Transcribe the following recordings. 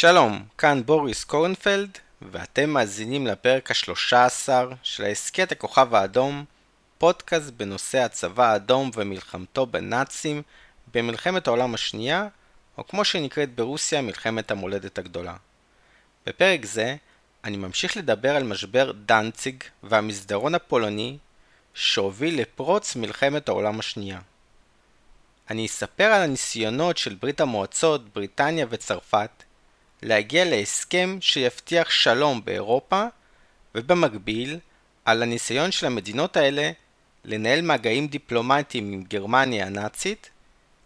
שלום, כאן בוריס קורנפלד, ואתם מאזינים לפרק השלושה עשר של ההסכת הכוכב האדום, פודקאסט בנושא הצבא האדום ומלחמתו בנאצים במלחמת העולם השנייה, או כמו שנקראת ברוסיה מלחמת המולדת הגדולה. בפרק זה אני ממשיך לדבר על משבר דנציג והמסדרון הפולני שהוביל לפרוץ מלחמת העולם השנייה. אני אספר על הניסיונות של ברית המועצות, בריטניה וצרפת להגיע להסכם שיבטיח שלום באירופה, ובמקביל על הניסיון של המדינות האלה לנהל מגעים דיפלומטיים עם גרמניה הנאצית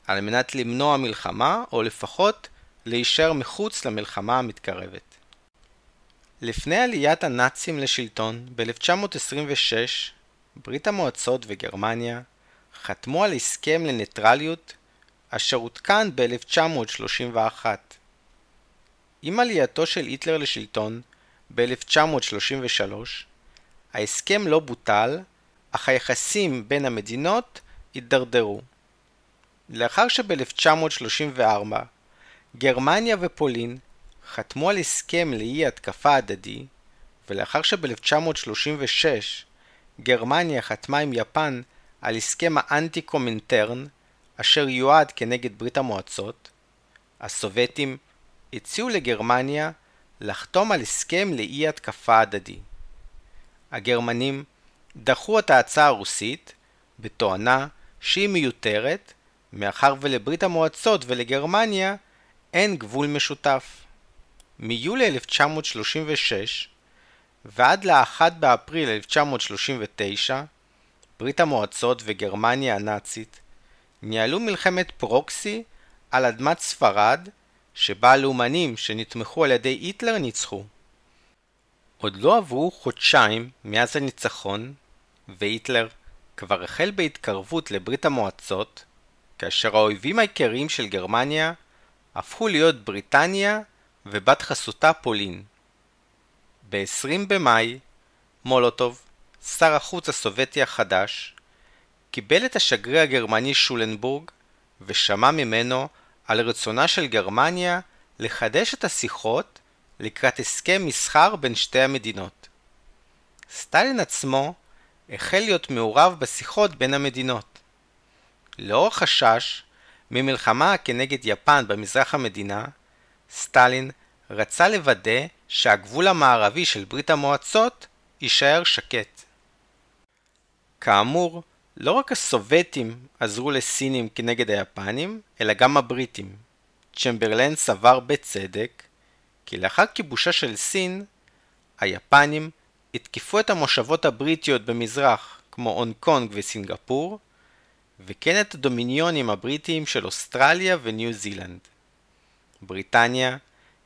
על מנת למנוע מלחמה, או לפחות להישאר מחוץ למלחמה המתקרבת. לפני עליית הנאצים לשלטון ב-1926, ברית המועצות וגרמניה חתמו על הסכם לניטרליות אשר עודכן ב-1931. עם עלייתו של היטלר לשלטון ב-1933, ההסכם לא בוטל, אך היחסים בין המדינות הידרדרו. לאחר שב-1934 גרמניה ופולין חתמו על הסכם לאי התקפה הדדי, ולאחר שב-1936 גרמניה חתמה עם יפן על הסכם האנטי קומינטרן אשר יועד כנגד ברית המועצות, הסובייטים הציעו לגרמניה לחתום על הסכם לאי התקפה הדדי. הגרמנים דחו את ההצעה הרוסית בתואנה שהיא מיותרת מאחר ולברית המועצות ולגרמניה אין גבול משותף. מיולי 1936 ועד ל-1 באפריל 1939 ברית המועצות וגרמניה הנאצית ניהלו מלחמת פרוקסי על אדמת ספרד שבה הלאומנים שנתמכו על ידי היטלר ניצחו. עוד לא עברו חודשיים מאז הניצחון, והיטלר כבר החל בהתקרבות לברית המועצות, כאשר האויבים העיקריים של גרמניה הפכו להיות בריטניה ובת חסותה פולין. ב-20 במאי, מולוטוב, שר החוץ הסובייטי החדש, קיבל את השגריר הגרמני שולנבורג ושמע ממנו על רצונה של גרמניה לחדש את השיחות לקראת הסכם מסחר בין שתי המדינות. סטלין עצמו החל להיות מעורב בשיחות בין המדינות. לאור החשש ממלחמה כנגד יפן במזרח המדינה, סטלין רצה לוודא שהגבול המערבי של ברית המועצות יישאר שקט. כאמור, לא רק הסובייטים עזרו לסינים כנגד היפנים, אלא גם הבריטים. צ'מברלן סבר בצדק כי לאחר כיבושה של סין, היפנים התקפו את המושבות הבריטיות במזרח, כמו הונג קונג וסינגפור, וכן את הדומיניונים הבריטיים של אוסטרליה וניו זילנד. בריטניה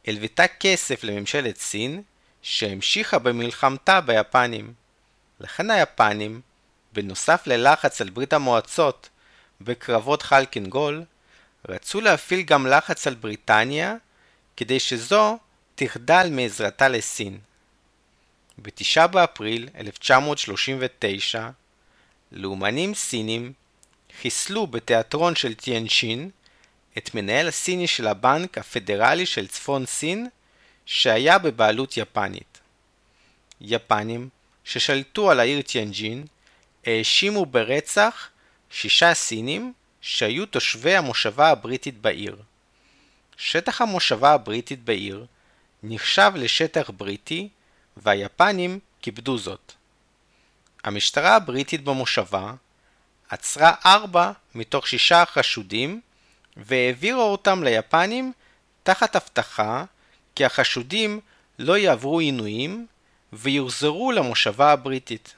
הלוותה כסף לממשלת סין, שהמשיכה במלחמתה ביפנים. לכן היפנים בנוסף ללחץ על ברית המועצות בקרבות חלקינגול, רצו להפעיל גם לחץ על בריטניה כדי שזו תחדל מעזרתה לסין. ב-9 באפריל 1939, לאומנים סינים חיסלו בתיאטרון של טיאנשין את מנהל הסיני של הבנק הפדרלי של צפון סין שהיה בבעלות יפנית. יפנים ששלטו על העיר טיאנג'ין האשימו ברצח שישה סינים שהיו תושבי המושבה הבריטית בעיר. שטח המושבה הבריטית בעיר נחשב לשטח בריטי והיפנים כיבדו זאת. המשטרה הבריטית במושבה עצרה ארבע מתוך שישה החשודים והעבירה אותם ליפנים תחת הבטחה כי החשודים לא יעברו עינויים ויוחזרו למושבה הבריטית.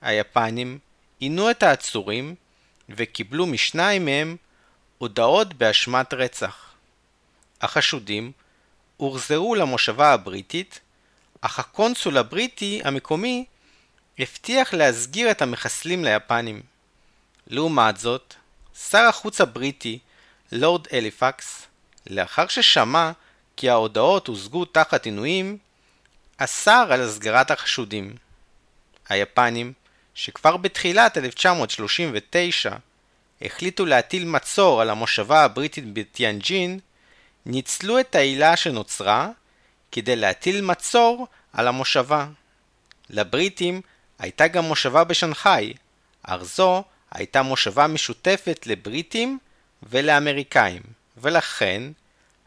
היפנים עינו את העצורים וקיבלו משניים מהם הודאות באשמת רצח. החשודים הוחזרו למושבה הבריטית, אך הקונסול הבריטי המקומי הבטיח להסגיר את המחסלים ליפנים. לעומת זאת, שר החוץ הבריטי, לורד הליפקס, לאחר ששמע כי ההודאות הושגו תחת עינויים, אסר על הסגרת החשודים. היפנים שכבר בתחילת 1939 החליטו להטיל מצור על המושבה הבריטית בטיאנג'ין, ניצלו את העילה שנוצרה כדי להטיל מצור על המושבה. לבריטים הייתה גם מושבה בשנגחאי, אך זו הייתה מושבה משותפת לבריטים ולאמריקאים, ולכן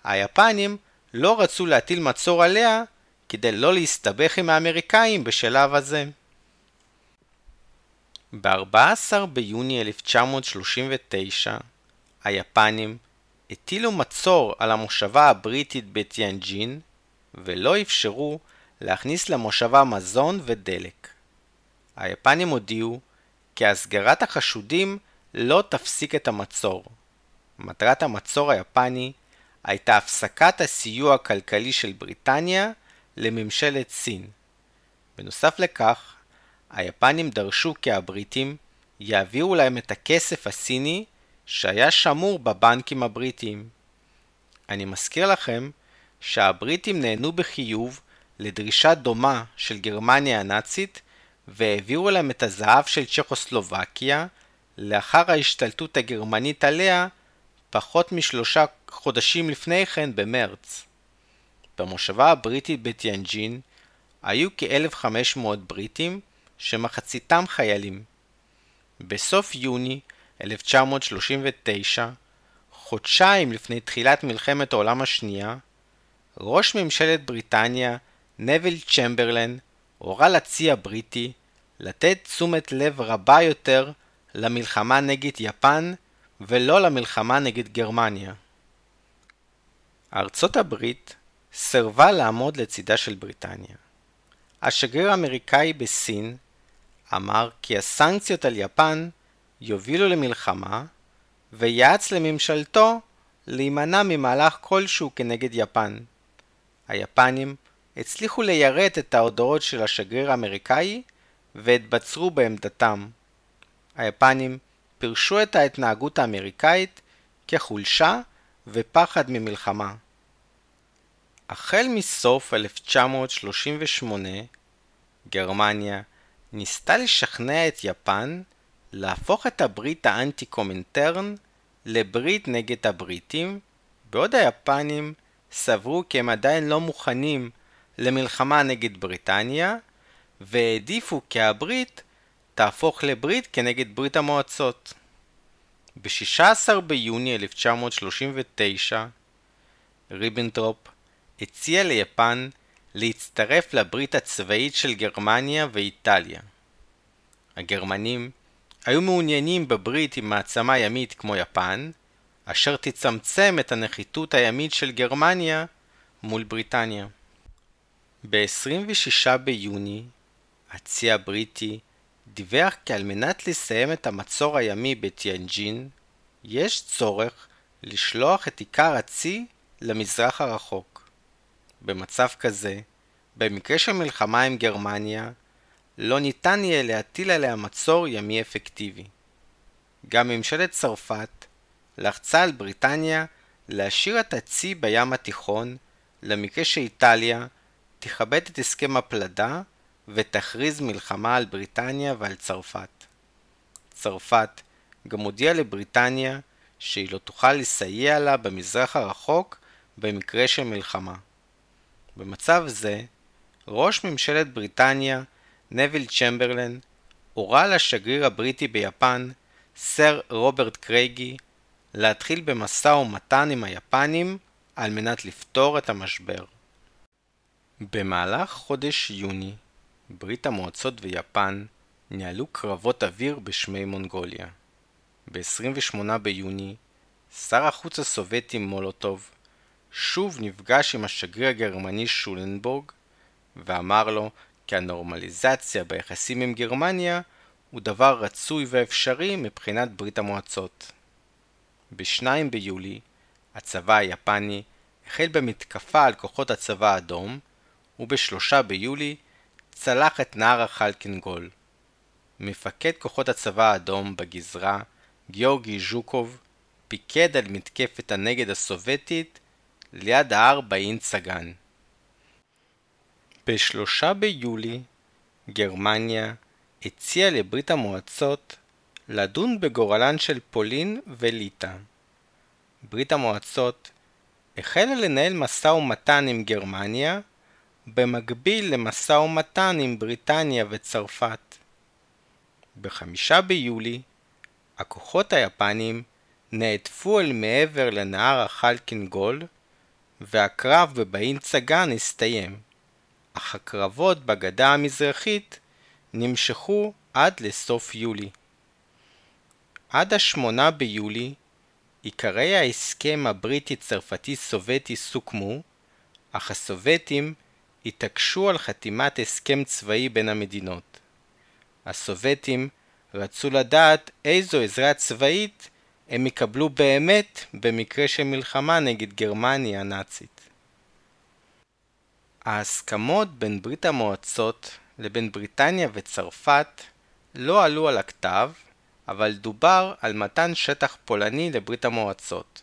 היפנים לא רצו להטיל מצור עליה כדי לא להסתבך עם האמריקאים בשלב הזה. ב-14 ביוני 1939 היפנים הטילו מצור על המושבה הבריטית בטיאנג'ין ולא אפשרו להכניס למושבה מזון ודלק. היפנים הודיעו כי הסגרת החשודים לא תפסיק את המצור. מטרת המצור היפני הייתה הפסקת הסיוע הכלכלי של בריטניה לממשלת סין. בנוסף לכך, היפנים דרשו כי הבריטים יעבירו להם את הכסף הסיני שהיה שמור בבנקים הבריטיים. אני מזכיר לכם שהבריטים נענו בחיוב לדרישה דומה של גרמניה הנאצית והעבירו להם את הזהב של צ'כוסלובקיה לאחר ההשתלטות הגרמנית עליה פחות משלושה חודשים לפני כן במרץ. במושבה הבריטית בטיאנג'ין היו כ-1,500 בריטים שמחציתם חיילים. בסוף יוני 1939, חודשיים לפני תחילת מלחמת העולם השנייה, ראש ממשלת בריטניה, נביל צ'מברלן, הורה לצי הבריטי לתת תשומת לב רבה יותר למלחמה נגד יפן ולא למלחמה נגד גרמניה. ארצות הברית סירבה לעמוד לצידה של בריטניה. השגריר האמריקאי בסין אמר כי הסנקציות על יפן יובילו למלחמה ויעץ לממשלתו להימנע ממהלך כלשהו כנגד יפן. היפנים הצליחו ליירט את ההודעות של השגריר האמריקאי והתבצרו בעמדתם. היפנים פירשו את ההתנהגות האמריקאית כחולשה ופחד ממלחמה. החל מסוף 1938, גרמניה ניסתה לשכנע את יפן להפוך את הברית האנטי-קומינטרן לברית נגד הבריטים, בעוד היפנים סברו כי הם עדיין לא מוכנים למלחמה נגד בריטניה, והעדיפו כי הברית תהפוך לברית כנגד ברית המועצות. ב-16 ביוני 1939, ריבנטרופ הציע ליפן להצטרף לברית הצבאית של גרמניה ואיטליה. הגרמנים היו מעוניינים בברית עם מעצמה ימית כמו יפן, אשר תצמצם את הנחיתות הימית של גרמניה מול בריטניה. ב-26 ביוני, הצי הבריטי דיווח כי על מנת לסיים את המצור הימי בטיאנג'ין, יש צורך לשלוח את עיקר הצי למזרח הרחוק. במצב כזה, במקרה של מלחמה עם גרמניה, לא ניתן יהיה להטיל עליה מצור ימי אפקטיבי. גם ממשלת צרפת לחצה על בריטניה להשאיר את הצי בים התיכון למקרה שאיטליה תכבד את הסכם הפלדה ותכריז מלחמה על בריטניה ועל צרפת. צרפת גם הודיעה לבריטניה שהיא לא תוכל לסייע לה במזרח הרחוק במקרה של מלחמה. במצב זה, ראש ממשלת בריטניה, נביל צ'מברלן, הורה לשגריר הבריטי ביפן, סר רוברט קרייגי, להתחיל במשא ומתן עם היפנים על מנת לפתור את המשבר. במהלך חודש יוני, ברית המועצות ויפן ניהלו קרבות אוויר בשמי מונגוליה. ב-28 ביוני, שר החוץ הסובייטי מולוטוב שוב נפגש עם השגריר הגרמני שולנבורג ואמר לו כי הנורמליזציה ביחסים עם גרמניה הוא דבר רצוי ואפשרי מבחינת ברית המועצות. ב-2 ביולי, הצבא היפני החל במתקפה על כוחות הצבא האדום, וב-3 ביולי צלח את נהר החלקינגול. מפקד כוחות הצבא האדום בגזרה, גיאורגי ז'וקוב, פיקד על מתקפת הנגד הסובייטית ליד ההר באין. ב-3 ביולי, גרמניה הציעה לברית המועצות לדון בגורלן של פולין וליטא. ברית המועצות החלה לנהל משא ומתן עם גרמניה, במקביל למשא ומתן עם בריטניה וצרפת. בחמישה ביולי, הכוחות היפנים נעטפו אל מעבר לנהר החלקינגול, והקרב בבאין צגן הסתיים, אך הקרבות בגדה המזרחית נמשכו עד לסוף יולי. עד השמונה ביולי עיקרי ההסכם הבריטי-צרפתי-סובייטי סוכמו, אך הסובייטים התעקשו על חתימת הסכם צבאי בין המדינות. הסובייטים רצו לדעת איזו עזרה צבאית הם יקבלו באמת במקרה של מלחמה נגד גרמניה הנאצית. ההסכמות בין ברית המועצות לבין בריטניה וצרפת לא עלו על הכתב, אבל דובר על מתן שטח פולני לברית המועצות.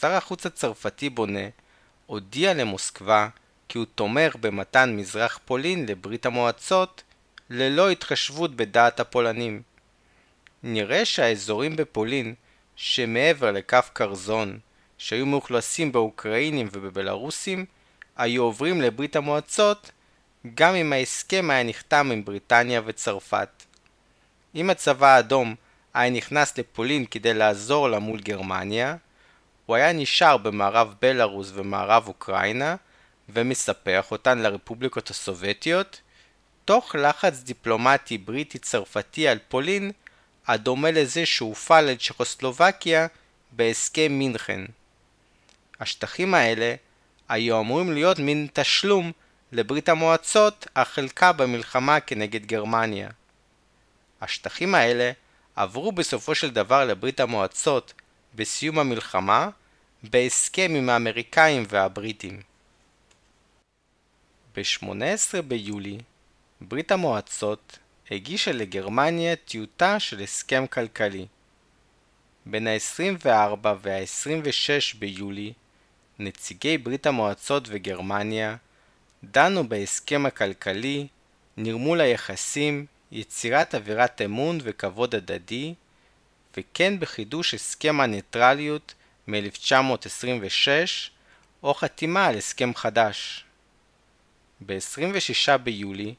שר החוץ הצרפתי בונה הודיע למוסקבה כי הוא תומך במתן מזרח פולין לברית המועצות ללא התחשבות בדעת הפולנים. נראה שהאזורים בפולין שמעבר לקו קרזון, שהיו מאוכלסים באוקראינים ובבלארוסים, היו עוברים לברית המועצות גם אם ההסכם היה נחתם עם בריטניה וצרפת. אם הצבא האדום היה נכנס לפולין כדי לעזור לה מול גרמניה, הוא היה נשאר במערב בלארוס ומערב אוקראינה ומספח אותן לרפובליקות הסובייטיות, תוך לחץ דיפלומטי בריטי-צרפתי על פולין הדומה לזה שהופעל על צ'כוסלובקיה בהסכם מינכן. השטחים האלה היו אמורים להיות מין תשלום לברית המועצות החלקה במלחמה כנגד גרמניה. השטחים האלה עברו בסופו של דבר לברית המועצות בסיום המלחמה בהסכם עם האמריקאים והבריטים. ב-18 ביולי ברית המועצות הגישה לגרמניה טיוטה של הסכם כלכלי. בין ה-24 וה-26 ביולי נציגי ברית המועצות וגרמניה דנו בהסכם הכלכלי, נרמול היחסים, יצירת אווירת אמון וכבוד הדדי, וכן בחידוש הסכם הניטרליות מ-1926, או חתימה על הסכם חדש. ב-26 ביולי,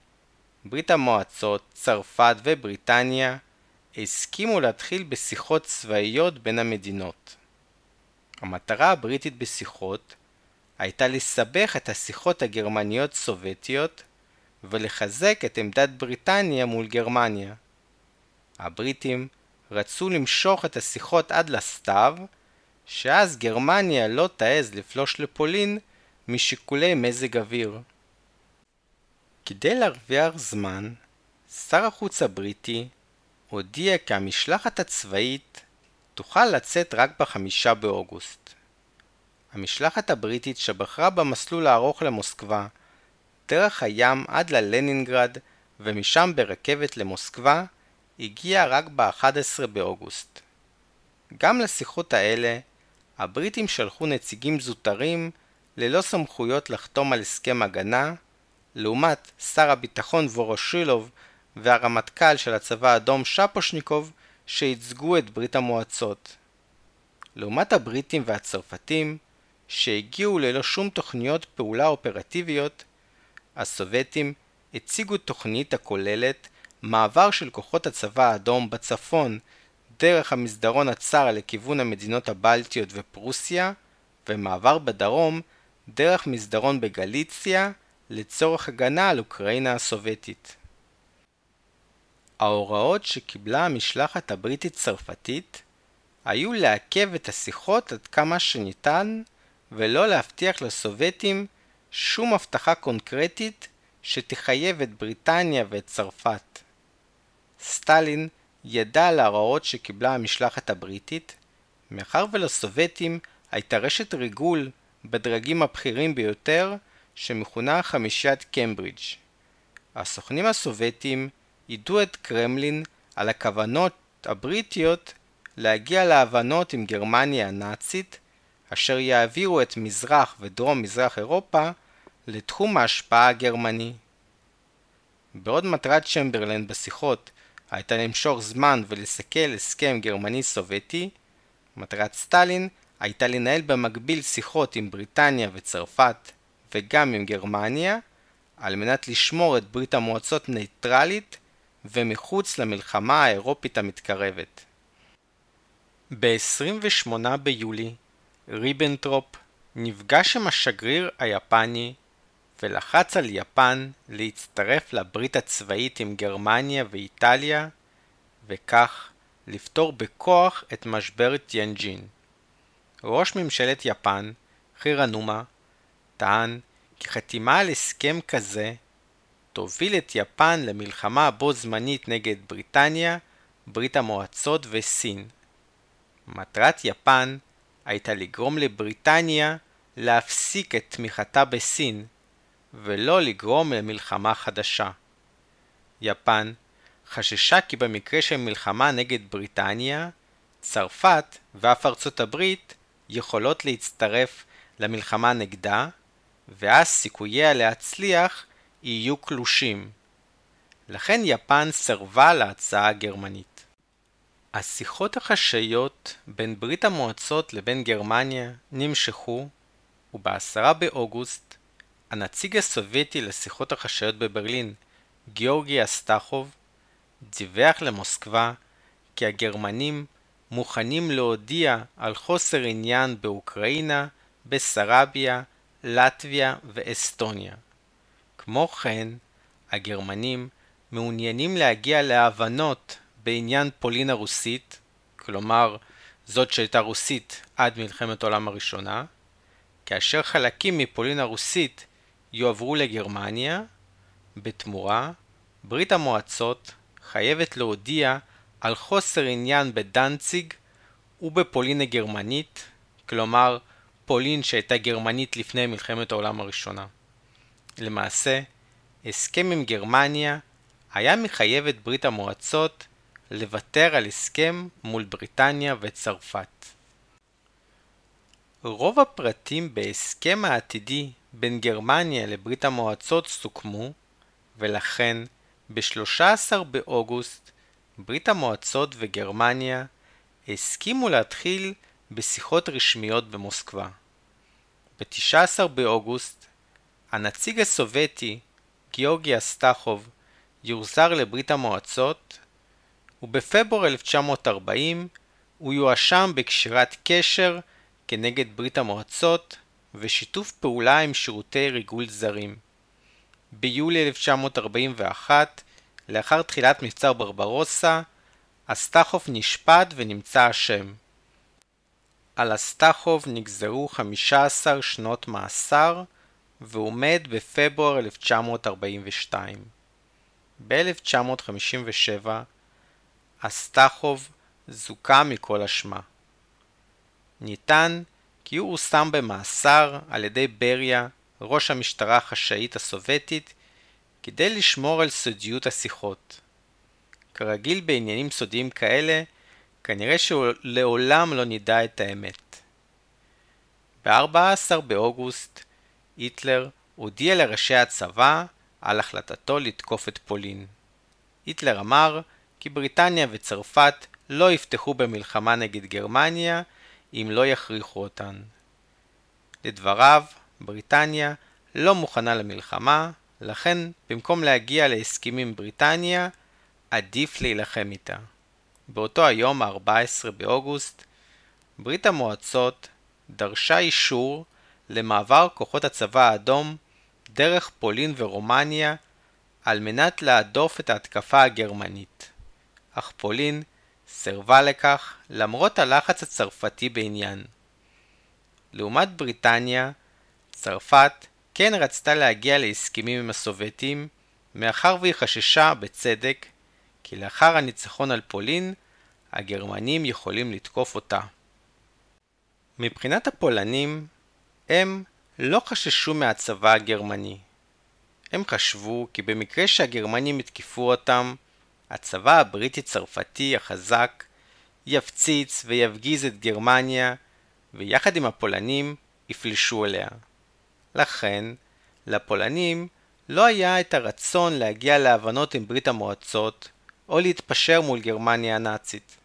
ברית המועצות, צרפת ובריטניה הסכימו להתחיל בשיחות צבאיות בין המדינות. המטרה הבריטית בשיחות הייתה לסבך את השיחות הגרמניות-סובייטיות ולחזק את עמדת בריטניה מול גרמניה. הבריטים רצו למשוך את השיחות עד לסתיו, שאז גרמניה לא תעז לפלוש לפולין משיקולי מזג אוויר. כדי להרוויח זמן, שר החוץ הבריטי הודיע כי המשלחת הצבאית תוכל לצאת רק בחמישה באוגוסט. המשלחת הבריטית שבחרה במסלול הארוך למוסקבה, דרך הים עד ללנינגרד ומשם ברכבת למוסקבה, הגיעה רק ב-11 באוגוסט. גם לשיחות האלה, הבריטים שלחו נציגים זוטרים ללא סמכויות לחתום על הסכם הגנה, לעומת שר הביטחון וורושילוב והרמטכ"ל של הצבא האדום שפושניקוב שייצגו את ברית המועצות. לעומת הבריטים והצרפתים, שהגיעו ללא שום תוכניות פעולה אופרטיביות, הסובייטים הציגו תוכנית הכוללת מעבר של כוחות הצבא האדום בצפון דרך המסדרון הצר לכיוון המדינות הבלטיות ופרוסיה, ומעבר בדרום דרך מסדרון בגליציה לצורך הגנה על אוקראינה הסובייטית. ההוראות שקיבלה המשלחת הבריטית-צרפתית היו לעכב את השיחות עד כמה שניתן ולא להבטיח לסובייטים שום הבטחה קונקרטית שתחייב את בריטניה ואת צרפת. סטלין ידע על ההוראות שקיבלה המשלחת הבריטית, מאחר ולסובייטים הייתה רשת ריגול בדרגים הבכירים ביותר שמכונה חמישיית קמברידג'. הסוכנים הסובייטים יידעו את קרמלין על הכוונות הבריטיות להגיע להבנות עם גרמניה הנאצית, אשר יעבירו את מזרח ודרום מזרח אירופה לתחום ההשפעה הגרמני. בעוד מטרת צ'מברלן בשיחות הייתה למשוך זמן ולסכל הסכם גרמני סובייטי, מטרת סטלין הייתה לנהל במקביל שיחות עם בריטניה וצרפת וגם עם גרמניה, על מנת לשמור את ברית המועצות נייטרלית ומחוץ למלחמה האירופית המתקרבת. ב-28 ביולי ריבנטרופ נפגש עם השגריר היפני ולחץ על יפן להצטרף לברית הצבאית עם גרמניה ואיטליה וכך לפתור בכוח את משבר טיאנג'ין. ראש ממשלת יפן, חירנומה, טען כי חתימה על הסכם כזה תוביל את יפן למלחמה בו זמנית נגד בריטניה, ברית המועצות וסין. מטרת יפן הייתה לגרום לבריטניה להפסיק את תמיכתה בסין, ולא לגרום למלחמה חדשה. יפן חששה כי במקרה של מלחמה נגד בריטניה, צרפת ואף ארצות הברית יכולות להצטרף למלחמה נגדה, ואז סיכוייה להצליח יהיו קלושים. לכן יפן סרבה להצעה הגרמנית. השיחות החשאיות בין ברית המועצות לבין גרמניה נמשכו, וב-10 באוגוסט הנציג הסובייטי לשיחות החשאיות בברלין, גיאורגי אסטחוב, דיווח למוסקבה כי הגרמנים מוכנים להודיע על חוסר עניין באוקראינה, בסרביה, לטביה ואסטוניה. כמו כן, הגרמנים מעוניינים להגיע להבנות בעניין פולין הרוסית, כלומר זאת שהייתה רוסית עד מלחמת העולם הראשונה, כאשר חלקים מפולין הרוסית יועברו לגרמניה, בתמורה, ברית המועצות חייבת להודיע על חוסר עניין בדנציג ובפולין הגרמנית, כלומר פולין שהייתה גרמנית לפני מלחמת העולם הראשונה. למעשה, הסכם עם גרמניה היה מחייב את ברית המועצות לוותר על הסכם מול בריטניה וצרפת. רוב הפרטים בהסכם העתידי בין גרמניה לברית המועצות סוכמו, ולכן ב-13 באוגוסט ברית המועצות וגרמניה הסכימו להתחיל בשיחות רשמיות במוסקבה. ב-19 באוגוסט הנציג הסובייטי גיאורגי אסטחוב יוחזר לברית המועצות ובפברואר 1940 הוא יואשם בקשירת קשר כנגד ברית המועצות ושיתוף פעולה עם שירותי ריגול זרים. ביולי 1941, לאחר תחילת מבצר ברברוסה, אסטחוב נשפט ונמצא אשם. על אסטחוב נגזרו 15 שנות מאסר והוא מת בפברואר 1942. ב-1957 אסטחוב זוכה מכל אשמה. נטען כי הוא הושם במאסר על ידי בריה, ראש המשטרה החשאית הסובייטית, כדי לשמור על סודיות השיחות. כרגיל בעניינים סודיים כאלה, כנראה שלעולם לא נדע את האמת. ב-14 באוגוסט, היטלר הודיע לראשי הצבא על החלטתו לתקוף את פולין. היטלר אמר כי בריטניה וצרפת לא יפתחו במלחמה נגד גרמניה אם לא יכריחו אותן. לדבריו, בריטניה לא מוכנה למלחמה, לכן במקום להגיע להסכמים עם בריטניה, עדיף להילחם איתה. באותו היום, ה-14 באוגוסט, ברית המועצות דרשה אישור למעבר כוחות הצבא האדום דרך פולין ורומניה על מנת להדוף את ההתקפה הגרמנית. אך פולין סירבה לכך למרות הלחץ הצרפתי בעניין. לעומת בריטניה, צרפת כן רצתה להגיע להסכמים עם הסובייטים, מאחר והיא חששה, בצדק, כי לאחר הניצחון על פולין, הגרמנים יכולים לתקוף אותה. מבחינת הפולנים, הם לא חששו מהצבא הגרמני. הם חשבו כי במקרה שהגרמנים יתקפו אותם, הצבא הבריטי-צרפתי החזק יפציץ ויפגיז את גרמניה, ויחד עם הפולנים יפלשו אליה. לכן, לפולנים לא היה את הרצון להגיע להבנות עם ברית המועצות, או להתפשר מול גרמניה הנאצית.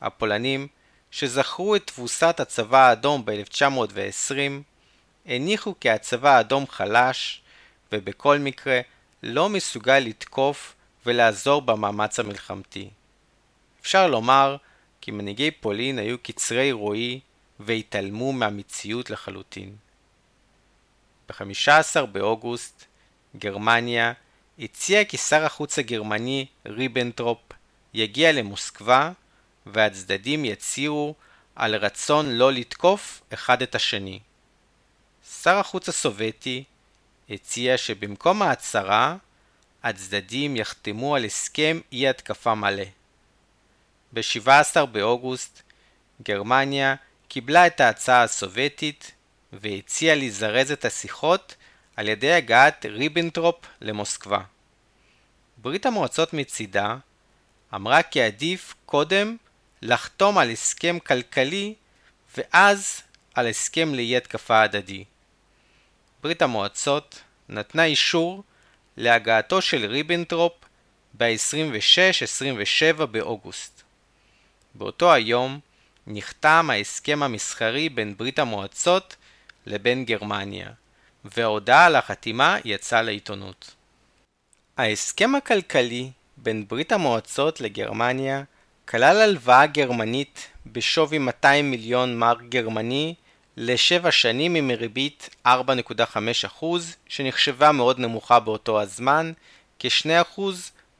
הפולנים שזכרו את תבוסת הצבא האדום ב-1920, הניחו כי הצבא האדום חלש, ובכל מקרה לא מסוגל לתקוף ולעזור במאמץ המלחמתי. אפשר לומר כי מנהיגי פולין היו קצרי רועי והתעלמו מהמציאות לחלוטין. ב-15 באוגוסט גרמניה הציעה כי שר החוץ הגרמני ריבנטרופ יגיע למוסקבה והצדדים יצהירו על רצון לא לתקוף אחד את השני. שר החוץ הסובייטי הציע שבמקום ההצהרה הצדדים יחתמו על הסכם אי התקפה מלא. ב-17 באוגוסט גרמניה קיבלה את ההצעה הסובייטית והציעה לזרז את השיחות על ידי הגעת ריבנטרופ למוסקבה. ברית המועצות מצידה אמרה כי עדיף קודם לחתום על הסכם כלכלי ואז על הסכם לאי התקפה הדדי. ברית המועצות נתנה אישור להגעתו של ריבנטרופ ב-26-27 באוגוסט. באותו היום נחתם ההסכם המסחרי בין ברית המועצות לבין גרמניה, וההודעה על החתימה יצאה לעיתונות. ההסכם הכלכלי בין ברית המועצות לגרמניה כלל הלוואה גרמנית בשווי 200 מיליון מרק גרמני לשבע שנים עם ריבית 4.5% שנחשבה מאוד נמוכה באותו הזמן, כ-2%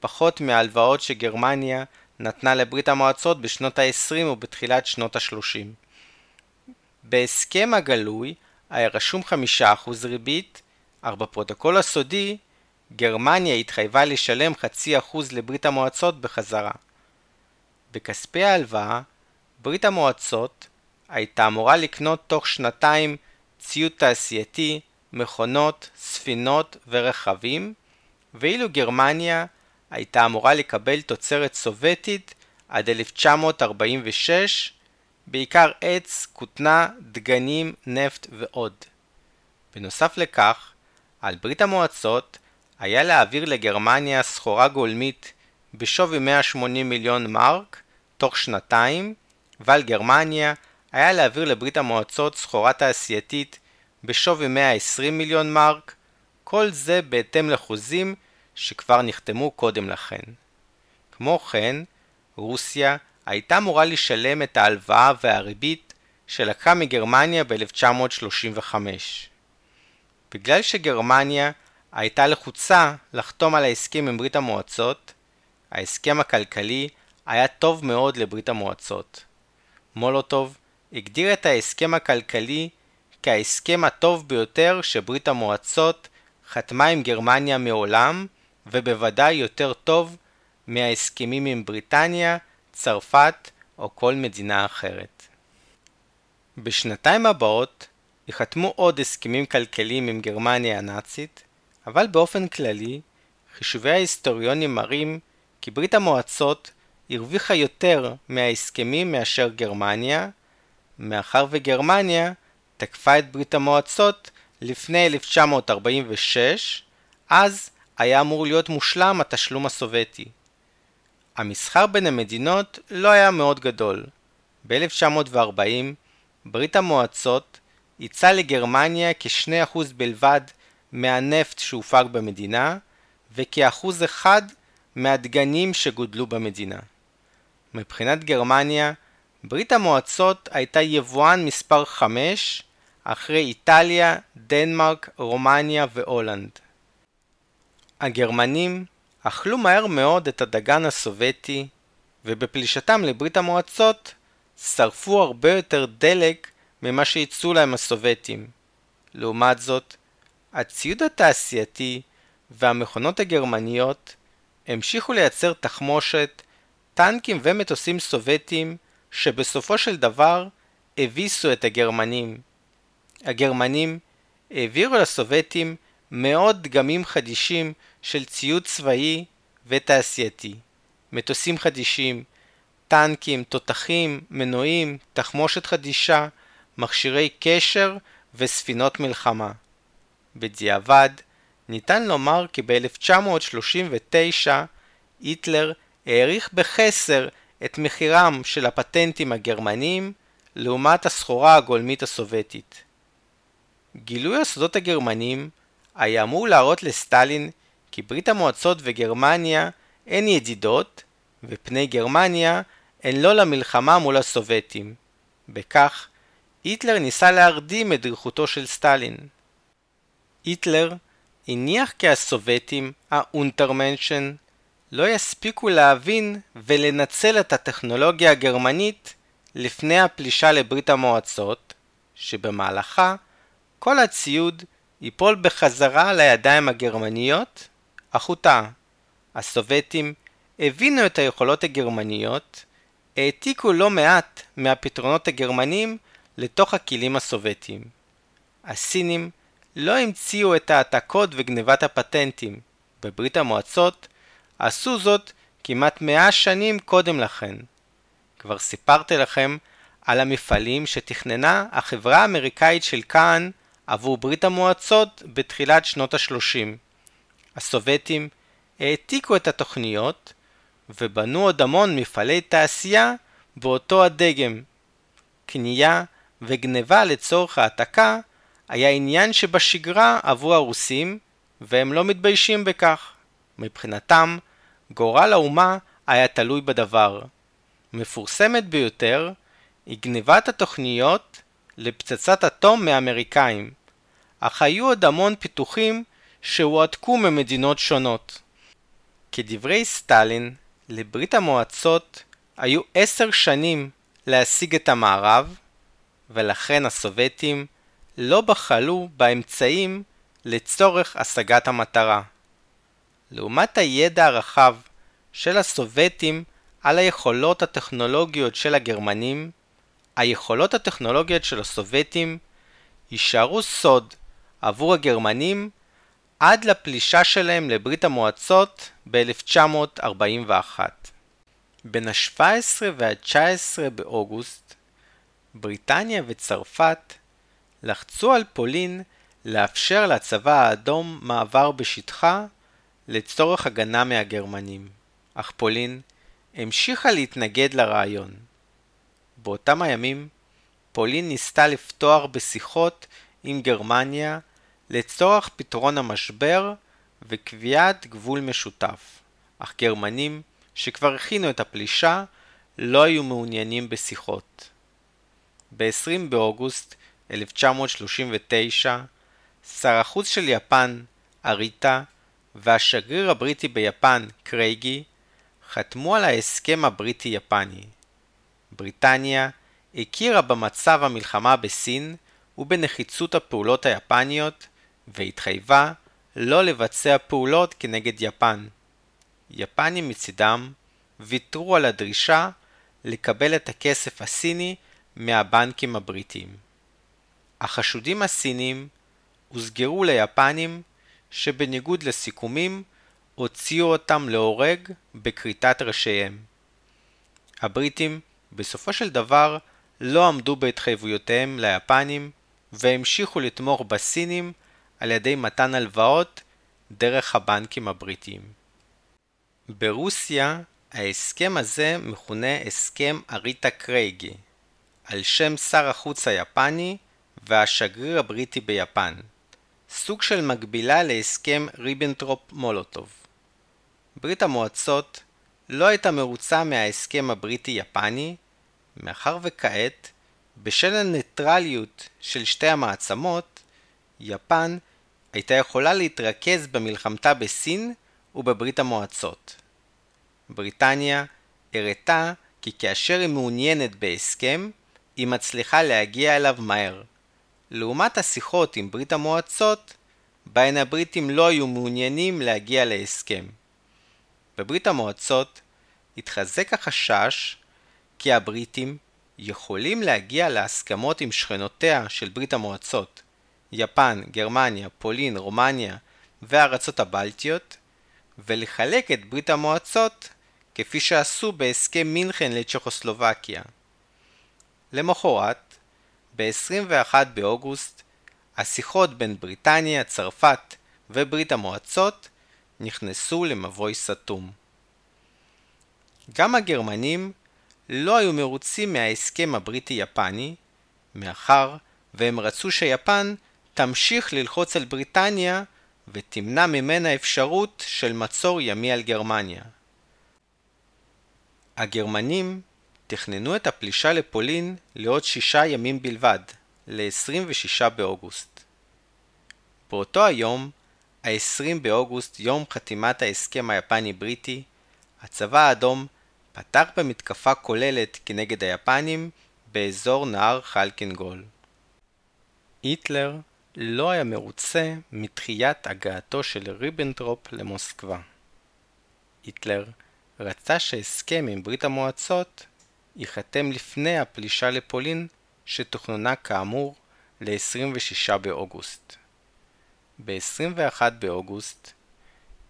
פחות מההלוואות שגרמניה נתנה לברית המועצות בשנות ה-20 ובתחילת שנות ה-30. בהסכם הגלוי היה רשום 5% ריבית, אך בפרוטוקול הסודי גרמניה התחייבה לשלם חצי אחוז לברית המועצות בחזרה. בכספי ההלוואה, ברית המועצות הייתה אמורה לקנות תוך שנתיים ציוד תעשייתי, מכונות, ספינות ורכבים, ואילו גרמניה הייתה אמורה לקבל תוצרת סובייטית עד 1946, בעיקר עץ, כותנה, דגנים, נפט ועוד. בנוסף לכך, על ברית המועצות היה להעביר לגרמניה סחורה גולמית בשווי 180 מיליון מרק תוך שנתיים, ועל גרמניה היה להעביר לברית המועצות סחורה תעשייתית בשווי 120 מיליון מרק, כל זה בהתאם לחוזים שכבר נחתמו קודם לכן. כמו כן, רוסיה הייתה אמורה לשלם את ההלוואה והריבית שלקחה מגרמניה ב-1935. בגלל שגרמניה הייתה לחוצה לחתום על ההסכם עם ברית המועצות, ההסכם הכלכלי היה טוב מאוד לברית המועצות. מולוטוב הגדיר את ההסכם הכלכלי כההסכם הטוב ביותר שברית המועצות חתמה עם גרמניה מעולם, ובוודאי יותר טוב מההסכמים עם בריטניה, צרפת או כל מדינה אחרת. בשנתיים הבאות ייחתמו עוד הסכמים כלכליים עם גרמניה הנאצית, אבל באופן כללי, חישובי ההיסטוריונים מראים כי ברית המועצות הרוויחה יותר מההסכמים מאשר גרמניה, מאחר וגרמניה תקפה את ברית המועצות לפני 1946, אז היה אמור להיות מושלם התשלום הסובייטי. המסחר בין המדינות לא היה מאוד גדול. ב-1940 ברית המועצות ייצא לגרמניה כ-2% בלבד מהנפט שהופק במדינה וכאחוז אחד מהדגנים שגודלו במדינה. מבחינת גרמניה, ברית המועצות הייתה יבואן מספר 5 אחרי איטליה, דנמרק, רומניה והולנד. הגרמנים אכלו מהר מאוד את הדגן הסובייטי, ובפלישתם לברית המועצות שרפו הרבה יותר דלק ממה שייצאו להם הסובייטים. לעומת זאת, הציוד התעשייתי והמכונות הגרמניות המשיכו לייצר תחמושת, טנקים ומטוסים סובייטים שבסופו של דבר הביסו את הגרמנים. הגרמנים העבירו לסובייטים מאות דגמים חדישים של ציוד צבאי ותעשייתי, מטוסים חדישים, טנקים, תותחים, מנועים, תחמושת חדישה, מכשירי קשר וספינות מלחמה. בדיעבד, ניתן לומר כי ב-1939 היטלר העריך בחסר את מחירם של הפטנטים הגרמניים לעומת הסחורה הגולמית הסובייטית. גילוי הסודות הגרמנים היה אמור להראות לסטלין כי ברית המועצות וגרמניה הן ידידות, ופני גרמניה הן לא למלחמה מול הסובייטים. בכך, היטלר ניסה להרדים את דריכותו של סטלין. היטלר הניח כי הסובייטים, ה Untermenschen, לא יספיקו להבין ולנצל את הטכנולוגיה הגרמנית לפני הפלישה לברית המועצות, שבמהלכה כל הציוד ייפול בחזרה לידיים הגרמניות, אך הוא טעה. הסובייטים הבינו את היכולות הגרמניות, העתיקו לא מעט מהפתרונות הגרמניים לתוך הכלים הסובייטיים. הסינים לא המציאו את העתקות וגנבת הפטנטים. בברית המועצות עשו זאת כמעט מאה שנים קודם לכן. כבר סיפרתי לכם על המפעלים שתכננה החברה האמריקאית של קאן עבור ברית המועצות בתחילת שנות ה-30. הסובייטים העתיקו את התוכניות ובנו עוד המון מפעלי תעשייה באותו הדגם. קנייה וגניבה לצורך העתקה היה עניין שבשגרה עבור הרוסים והם לא מתביישים בכך. מבחינתם, גורל האומה היה תלוי בדבר. מפורסמת ביותר היא גניבת התוכניות לפצצת אטום מאמריקאים, אך היו עוד המון פיתוחים שהועתקו ממדינות שונות. כדברי סטלין, לברית המועצות היו עשר שנים להשיג את המערב, ולכן הסובייטים לא בחלו באמצעים לצורך השגת המטרה. לעומת הידע הרחב של הסובייטים על היכולות הטכנולוגיות של הגרמנים, היכולות הטכנולוגיות של הסובייטים יישארו סוד עבור הגרמנים עד לפלישה שלהם לברית המועצות ב-1941. בין ה-17 וה-19 באוגוסט, בריטניה וצרפת לחצו על פולין לאפשר לצבא האדום מעבר בשטחה לצורך הגנה מהגרמנים, אך פולין המשיכה להתנגד לרעיון. באותם הימים, פולין ניסתה לפתוח בשיחות עם גרמניה לצורך פתרון המשבר וקביעת גבול משותף, אך גרמנים שכבר הכינו את הפלישה לא היו מעוניינים בשיחות. ב-20 באוגוסט 1939, שר החוץ של יפן, אריטה, והשגריר הבריטי ביפן, קרייגי, חתמו על ההסכם הבריטי-יפני. בריטניה הכירה במצב המלחמה בסין ובנחיצות הפעולות היפניות, והתחייבה לא לבצע פעולות כנגד יפן. יפנים מצידם ויתרו על הדרישה לקבל את הכסף הסיני מהבנקים הבריטיים. החשודים הסינים הוסגרו ליפנים שבניגוד לסיכומים הוציאו אותם להורג בכריתת ראשיהם. הבריטים בסופו של דבר לא עמדו בהתחייבויותיהם ליפנים והמשיכו לתמוך בסינים על ידי מתן הלוואות דרך הבנקים הבריטיים. ברוסיה ההסכם הזה מכונה הסכם אריטה קרייגי, על שם שר החוץ היפני והשגריר הבריטי ביפן, סוג של מקבילה להסכם ריבנטרופ-מולוטוב. ברית המועצות לא הייתה מרוצה מההסכם הבריטי-יפני, מאחר וכעת, בשל הניטרליות של שתי המעצמות, יפן הייתה יכולה להתרכז במלחמתה בסין ובברית המועצות. בריטניה הראתה כי כאשר היא מעוניינת בהסכם, היא מצליחה להגיע אליו מהר. לעומת השיחות עם ברית המועצות, בהן הבריטים לא היו מעוניינים להגיע להסכם. בברית המועצות התחזק החשש כי הבריטים יכולים להגיע להסכמות עם שכנותיה של ברית המועצות, יפן, גרמניה, פולין, רומניה והארצות הבלטיות, ולחלק את ברית המועצות כפי שעשו בהסכם מינכן לצ'כוסלובקיה. למחרת, ב-21 באוגוסט, השיחות בין בריטניה, צרפת וברית המועצות נכנסו למבוי סתום. גם הגרמנים לא היו מרוצים מההסכם הבריטי-יפני, מאחר והם רצו שיפן תמשיך ללחוץ על בריטניה ותמנע ממנה אפשרות של מצור ימי על גרמניה. הגרמנים תכננו את הפלישה לפולין לעוד שישה ימים בלבד, ל-26 באוגוסט. באותו היום, ה-20 באוגוסט, יום חתימת ההסכם היפני-בריטי, הצבא האדום פתח במתקפה כוללת כנגד היפנים באזור נהר חלקין גול. היטלר לא היה מרוצה מדחיית הגעתו של ריבנטרופ למוסקבה. היטלר רצה שהסכם עם ברית המועצות ייחתם לפני הפלישה לפולין שתוכננה כאמור ל-26 באוגוסט. ב-21 באוגוסט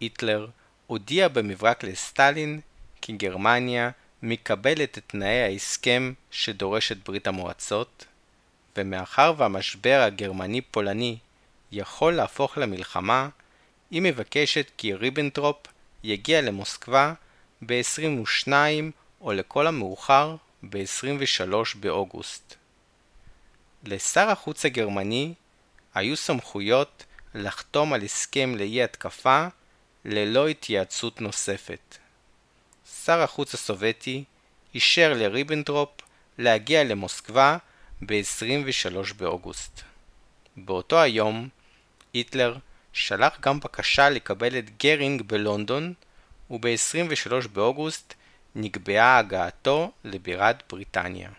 היטלר הודיע במברק לסטלין כי גרמניה מקבלת את תנאי ההסכם שדורשת ברית המועצות, ומאחר והמשבר הגרמני-פולני יכול להפוך למלחמה, היא מבקשת כי ריבנטרופ יגיע למוסקבה ב-22 או לכל המאוחר ב-23 באוגוסט. לשר החוץ הגרמני היו סמכויות לחתום על הסכם לאי התקפה ללא התייעצות נוספת. שר החוץ הסובייטי אישר לריבנטרופ להגיע למוסקבה ב-23 באוגוסט. באותו היום, היטלר שלח גם בקשה לקבל את גרינג בלונדון, וב-23 באוגוסט נקבעה הגעתו לבירת בריטניה.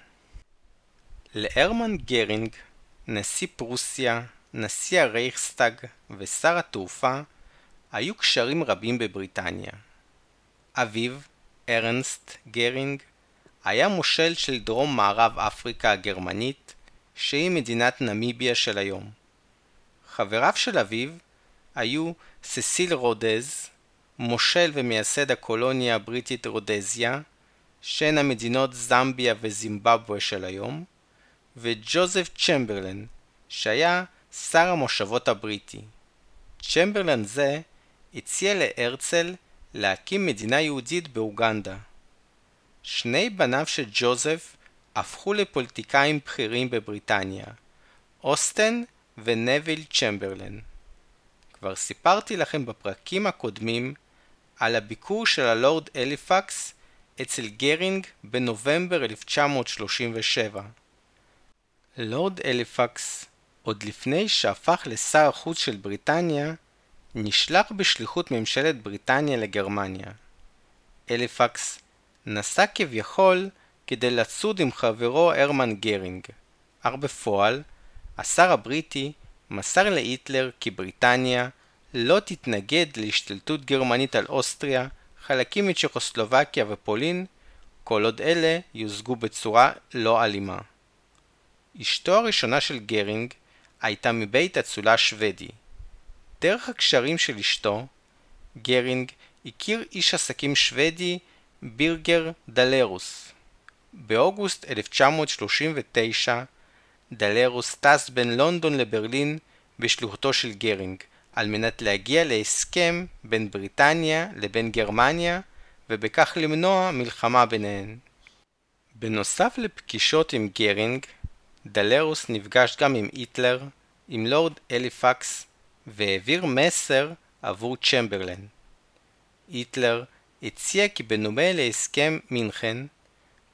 להרמן גרינג, נשיא פרוסיה, נשיא הרייכסטאג ושר התעופה, היו קשרים רבים בבריטניה. אביו, ארנסט גרינג, היה מושל של דרום מערב אפריקה הגרמנית, שהיא מדינת נמיביה של היום. חבריו של אביו היו ססיל רודז, מושל ומייסד הקולוניה הבריטית רודזיה, שהן המדינות זמביה וזימבבואה של היום, וג'וזף צ'מברלן, שהיה שר המושבות הבריטי. צ'מברלן זה הציע להרצל להקים מדינה יהודית באוגנדה. שני בניו של ג'וזף הפכו לפוליטיקאים בכירים בבריטניה, אוסטן ונביל צ'מברלן. כבר סיפרתי לכם בפרקים הקודמים על הביקור של הלורד אליפקס אצל גרינג בנובמבר 1937. לורד אליפקס, עוד לפני שהפך לשר החוץ של בריטניה, נשלח בשליחות ממשלת בריטניה לגרמניה. הליפקס נסע כביכול כדי לצוד עם חברו הרמן גרינג, אך בפועל, השר הבריטי מסר להיטלר כי בריטניה לא תתנגד להשתלטות גרמנית על אוסטריה, חלקים מצ'כוסלובקיה ופולין, כל עוד אלה יושגו בצורה לא אלימה. אשתו הראשונה של גרינג הייתה מבית אצולה שוודי. דרך הקשרים של אשתו, גרינג הכיר איש עסקים שוודי בירגר דלרוס. באוגוסט 1939 דלרוס טס בין לונדון לברלין בשליחותו של גרינג, על מנת להגיע להסכם בין בריטניה לבין גרמניה, ובכך למנוע מלחמה ביניהן. בנוסף לפגישות עם גרינג, דלרוס נפגש גם עם היטלר, עם לורד אליפקס, והעביר מסר עבור צ'מברלן. היטלר הציע כי בנומה להסכם מינכן,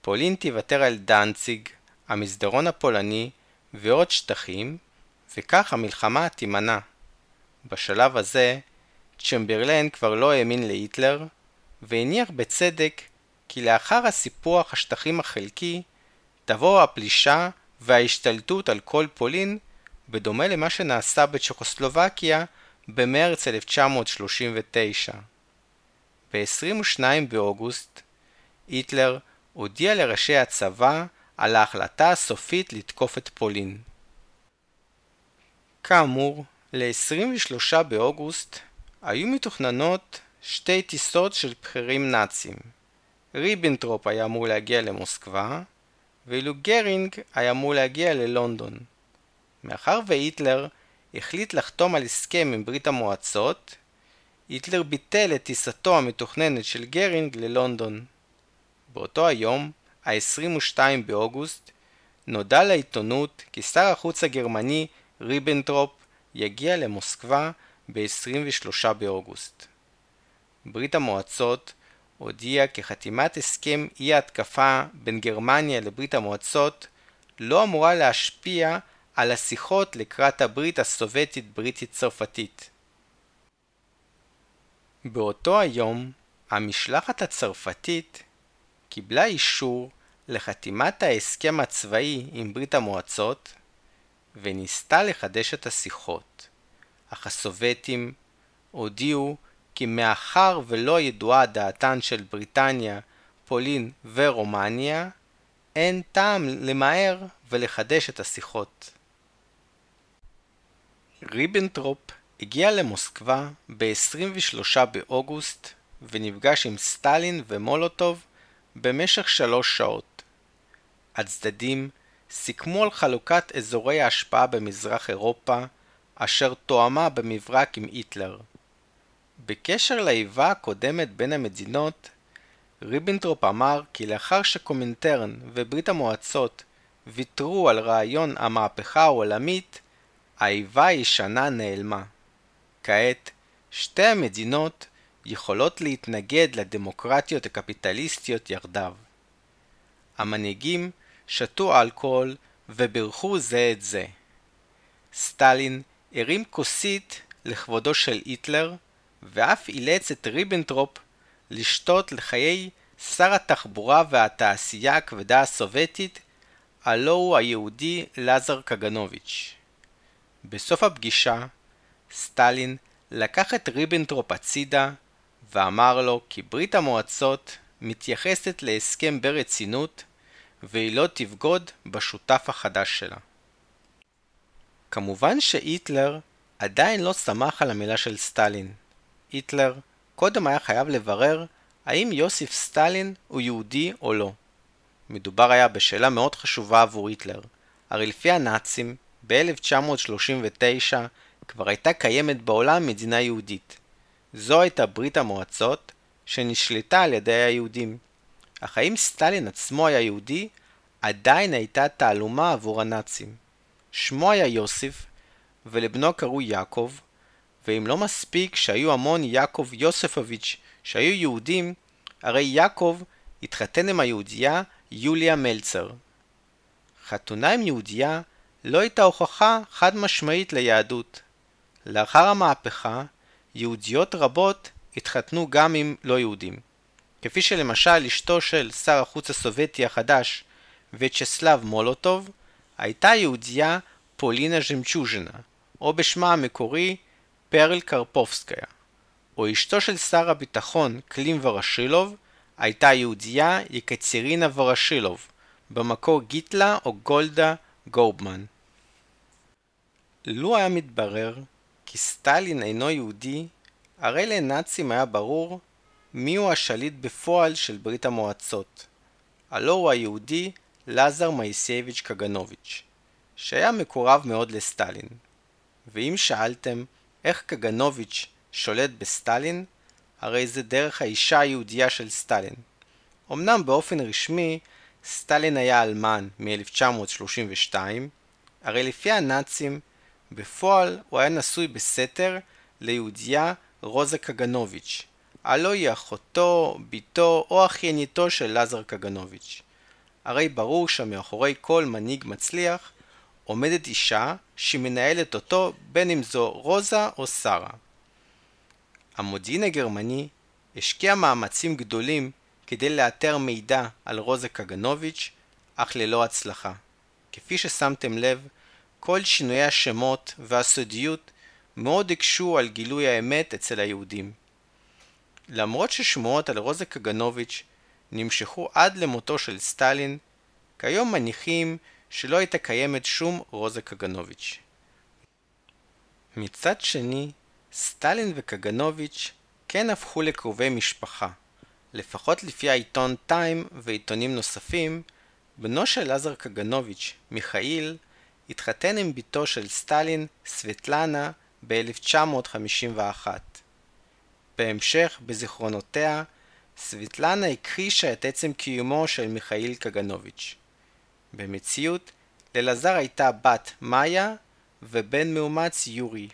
פולין תוותר על דנציג, המסדרון הפולני ועוד שטחים, וכך המלחמה תימנע. בשלב הזה, צ'מברלן כבר לא האמין להיטלר, והניח בצדק כי לאחר הסיפוח השטחים החלקי, תבוא הפלישה וההשתלטות על כל פולין, בדומה למה שנעשה בצ'כוסלובקיה במרץ 1939. ב-22 באוגוסט, היטלר הודיע לראשי הצבא על ההחלטה הסופית לתקוף את פולין. כאמור, ל-23 באוגוסט היו מתוכננות שתי טיסות של בכירים נאצים. ריבנטרופ היה אמור להגיע למוסקבה, ואילו גרינג היה אמור להגיע ללונדון. מאחר והיטלר החליט לחתום על הסכם עם ברית המועצות, היטלר ביטל את טיסתו המתוכננת של גרינג ללונדון. באותו היום ה-22 באוגוסט, נודע לעיתונות כי שר החוץ הגרמני ריבנטרופ יגיע למוסקבה ב-23 באוגוסט. ברית המועצות הודיעה כי חתימת הסכם אי ההתקפה בין גרמניה לברית המועצות לא אמורה להשפיע על השיחות לקראת הברית הסובייטית-בריטית צרפתית. באותו היום, המשלחת הצרפתית קיבלה אישור לחתימת ההסכם הצבאי עם ברית המועצות וניסתה לחדש את השיחות, אך הסובייטים הודיעו כי מאחר ולא ידועה דעתן של בריטניה, פולין ורומניה, אין טעם למהר ולחדש את השיחות. ריבנטרופ הגיע למוסקבה ב-23 באוגוסט ונפגש עם סטלין ומולוטוב במשך שלוש שעות. הצדדים סיכמו על חלוקת אזורי ההשפעה במזרח אירופה, אשר תואמה במברק עם היטלר. בקשר לאיבה הקודמת בין המדינות, ריבנטרופ אמר כי לאחר שהקומינטרן וברית המועצות ויתרו על רעיון המהפכה העולמית, האיבה הישנה נעלמה. כעת, שתי המדינות יכולות להתנגד לדמוקרטיות הקפיטליסטיות יחדיו. המנהיגים שתו אלכוהול ובירכו זה את זה. סטלין הרים כוסית לכבודו של היטלר, ואף אילץ את ריבנטרופ לשתות לחיי שר התחבורה והתעשייה הכבדה הסובייטית, הלא הוא היהודי לזר קגנוביץ'. בסוף הפגישה, סטלין לקח את ריבנטרופ הצידה ואמר לו כי ברית המועצות מתייחסת להסכם ברצינות והיא לא תבגוד בשותף החדש שלה. כמובן שהיטלר עדיין לא סמך על המילה של סטלין. היטלר קודם היה חייב לברר האם יוסיף סטלין הוא יהודי או לא. מדובר היה בשאלה מאוד חשובה עבור היטלר, הרי לפי הנאצים, ב-1939 כבר הייתה קיימת בעולם מדינה יהודית. זו הייתה ברית המועצות שנשלטה על ידי היהודים. אך האם סטלין עצמו היה יהודי? עדיין הייתה תעלומה עבור הנאצים. שמו היה יוסיף, ולבנו קראו יעקב, ואם לא מספיק שהיו המון יעקב יוספוביץ' שהיו יהודים, הרי יעקב התחתן עם היהודייה יוליה מלצר. חתונה עם יהודייה לא הייתה הוכחה חד משמעית ליהדות. לאחר המהפכה, יהודיות רבות התחתנו גם עם לא יהודים. כפי שלמשל אשתו של שר החוץ הסובייטי החדש, וצ'סלב מולוטוב, הייתה יהודייה פולינה ז'מצ'וז'נה, או בשמה המקורי פרל קרפובסקיה. או אשתו של שר הביטחון קלים ורשילוב, הייתה יהודייה יקצרינה ורשילוב, במקור גיטלה או גולדה גובמן. לו היה מתברר כי סטלין אינו יהודי, הרי לנאצים היה ברור מיהו השליט בפועל של ברית המועצות. הלא הוא היהודי לזר מייסייביץ' קגנוביץ', שהיה מקורב מאוד לסטלין. ואם שאלתם איך קגנוביץ' שולט בסטלין, הרי זה דרך האישה היהודייה של סטלין. אמנם באופן רשמי, סטלין היה אלמן מ-1932, הרי לפי הנאצים, בפועל הוא היה נשוי בסתר ליהודייה רוזה קגנוביץ', הלא היא אחותו, בתו או אחייניתו של לזר קגנוביץ'. הרי ברור שמאחורי כל מנהיג מצליח עומדת אישה שמנהלת אותו בין אם זו רוזה או שרה. המודיעין הגרמני השקיע מאמצים גדולים כדי לאתר מידע על רוזה קגנוביץ', אך ללא הצלחה. כפי ששמתם לב, כל שינויי השמות והסודיות מאוד הקשו על גילוי האמת אצל היהודים. למרות ששמועות על רוזה קגנוביץ' נמשכו עד למותו של סטלין, כיום מניחים שלא הייתה קיימת שום רוזה קגנוביץ'. מצד שני, סטלין וקגנוביץ' כן הפכו לקרובי משפחה. לפחות לפי העיתון טיים ועיתונים נוספים, בנו של עזר קגנוביץ', מיכאיל, התחתן עם בתו של סטלין, סבטלנה, ב-1951. בהמשך, בזיכרונותיה, סביטלנה הכחישה את עצם קיומו של מיכאיל קגנוביץ'. במציאות, לאלעזר הייתה בת מאיה ובן מאומץ יורי.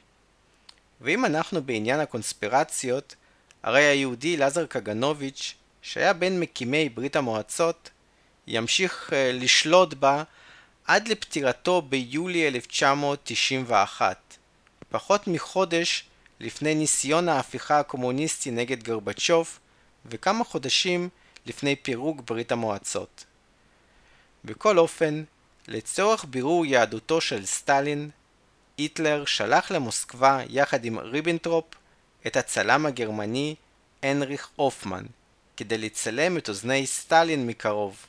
ואם אנחנו בעניין הקונספירציות, הרי היהודי אלעזר קגנוביץ', שהיה בין מקימי ברית המועצות, ימשיך uh, לשלוט בה עד לפטירתו ביולי 1991, פחות מחודש לפני ניסיון ההפיכה הקומוניסטית נגד גורבצ'וב וכמה חודשים לפני פירוק ברית המועצות. בכל אופן, לצורך בירור יהדותו של סטלין, היטלר שלח למוסקבה יחד עם ריבנטרופ את הצלם הגרמני היינריך הופמן כדי לצלם את אוזני סטלין מקרוב.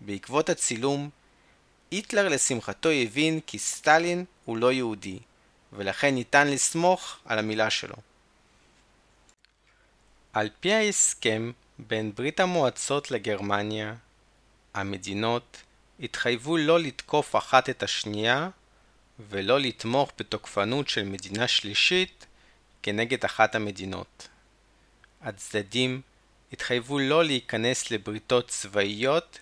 בעקבות הצילום, היטלר לשמחתו הבין כי סטלין הוא לא יהודי, ולכן ניתן לסמוך על המילה שלו. על פי ההסכם בין ברית המועצות לגרמניה, המדינות התחייבו לא לתקוף אחת את השנייה ולא לתמוך בתוקפנות של מדינה שלישית כנגד אחת המדינות. הצדדים התחייבו לא להיכנס לבריתות צבאיות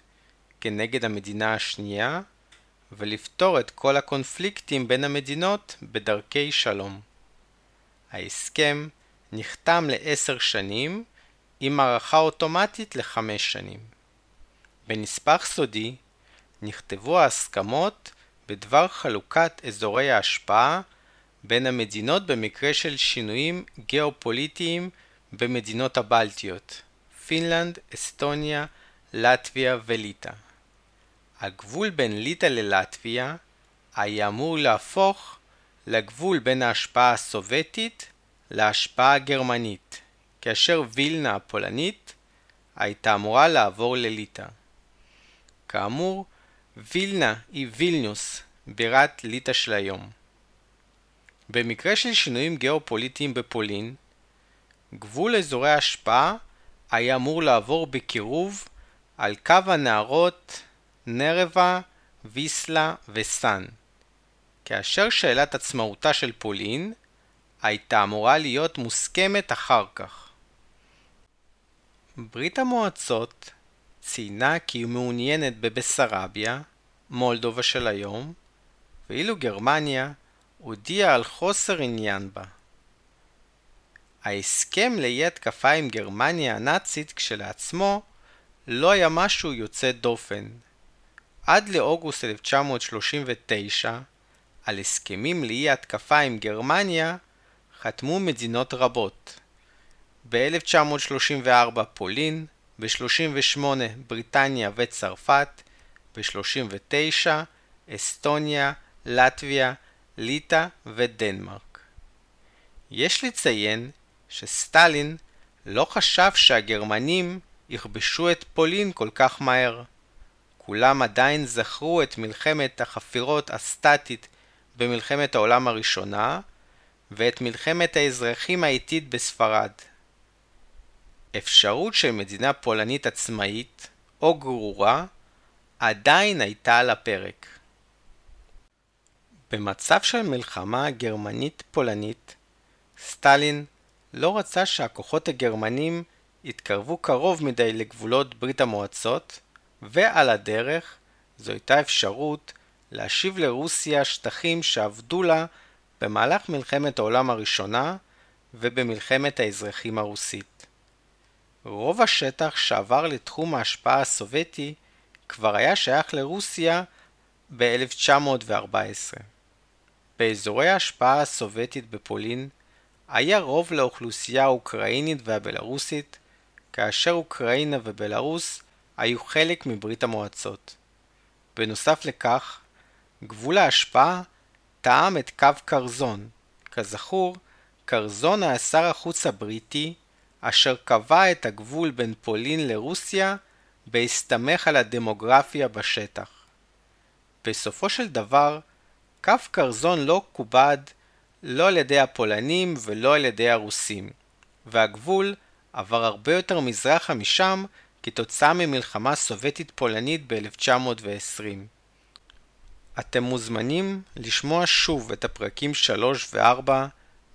כנגד המדינה השנייה ולפתור את כל הקונפליקטים בין המדינות בדרכי שלום. ההסכם נחתם לעשר שנים עם הארכה אוטומטית לחמש שנים. בנספח סודי נכתבו ההסכמות בדבר חלוקת אזורי ההשפעה בין המדינות במקרה של שינויים גיאופוליטיים במדינות הבלטיות, פינלנד, אסטוניה, לטביה וליטא. הגבול בין ליטא ללטביה היה אמור להפוך לגבול בין ההשפעה הסובייטית להשפעה הגרמנית, כאשר וילנה הפולנית הייתה אמורה לעבור לליטא. כאמור, וילנה היא וילניוס, בירת ליטא של היום. במקרה של שינויים גיאופוליטיים בפולין, גבול אזורי ההשפעה היה אמור לעבור בקירוב על קו הנהרות נרבה, ויסלה וסן, כאשר שאלת עצמאותה של פולין הייתה אמורה להיות מוסכמת אחר כך. ברית המועצות ציינה כי היא מעוניינת בבסרביה, מולדובה של היום, ואילו גרמניה הודיעה על חוסר עניין בה. ההסכם לאי התקפה עם גרמניה הנאצית כשלעצמו לא היה משהו יוצא דופן. עד לאוגוסט 1939, על הסכמים לאי התקפה עם גרמניה חתמו מדינות רבות. ב-1934 פולין, ב-38 בריטניה וצרפת, ב-39 אסטוניה, לטביה, ליטא ודנמרק. יש לציין שסטלין לא חשב שהגרמנים יכבשו את פולין כל כך מהר. כולם עדיין זכרו את מלחמת החפירות הסטטית במלחמת העולם הראשונה ואת מלחמת האזרחים האיטית בספרד. אפשרות של מדינה פולנית עצמאית או גרורה עדיין הייתה על הפרק. במצב של מלחמה גרמנית-פולנית, סטלין לא רצה שהכוחות הגרמנים יתקרבו קרוב מדי לגבולות ברית המועצות, ועל הדרך זו הייתה אפשרות להשיב לרוסיה שטחים שאבדו לה במהלך מלחמת העולם הראשונה ובמלחמת האזרחים הרוסית. רוב השטח שעבר לתחום ההשפעה הסובייטי כבר היה שייך לרוסיה ב-1914. באזורי ההשפעה הסובייטית בפולין היה רוב לאוכלוסייה האוקראינית והבלארוסית, כאשר אוקראינה ובלארוס היו חלק מברית המועצות. בנוסף לכך, גבול ההשפעה טעם את קו קרזון. כזכור, קרזון היה שר החוץ הבריטי, אשר קבע את הגבול בין פולין לרוסיה בהסתמך על הדמוגרפיה בשטח. בסופו של דבר, קו קרזון לא כובד לא על ידי הפולנים ולא על ידי הרוסים, והגבול עבר הרבה יותר מזרחה משם כתוצאה ממלחמה סובייטית פולנית ב-1920. אתם מוזמנים לשמוע שוב את הפרקים 3 ו-4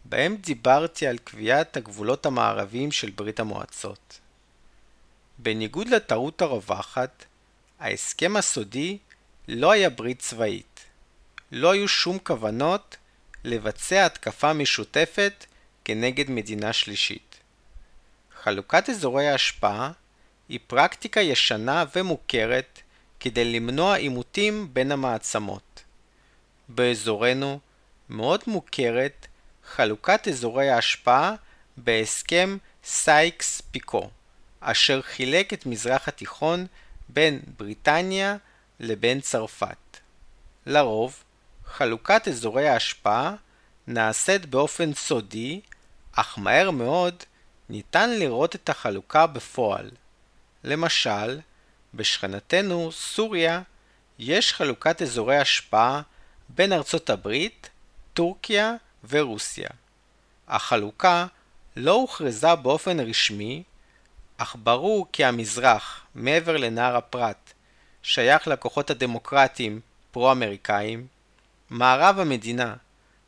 בהם דיברתי על קביעת הגבולות המערביים של ברית המועצות. בניגוד לטעות הרווחת, ההסכם הסודי לא היה ברית צבאית. לא היו שום כוונות לבצע התקפה משותפת כנגד מדינה שלישית. חלוקת אזורי ההשפעה היא פרקטיקה ישנה ומוכרת כדי למנוע עימותים בין המעצמות. באזורנו מאוד מוכרת חלוקת אזורי ההשפעה בהסכם סייקס-פיקו, אשר חילק את המזרח התיכון בין בריטניה לבין צרפת. לרוב, חלוקת אזורי ההשפעה נעשית באופן סודי, אך מהר מאוד ניתן לראות את החלוקה בפועל. למשל, בשכנתנו סוריה יש חלוקת אזורי השפעה בין ארצות הברית, טורקיה ורוסיה. החלוקה לא הוכרזה באופן רשמי, אך ברור כי המזרח, מעבר לנהר הפרת, שייך לכוחות הדמוקרטיים פרו-אמריקאים, מערב המדינה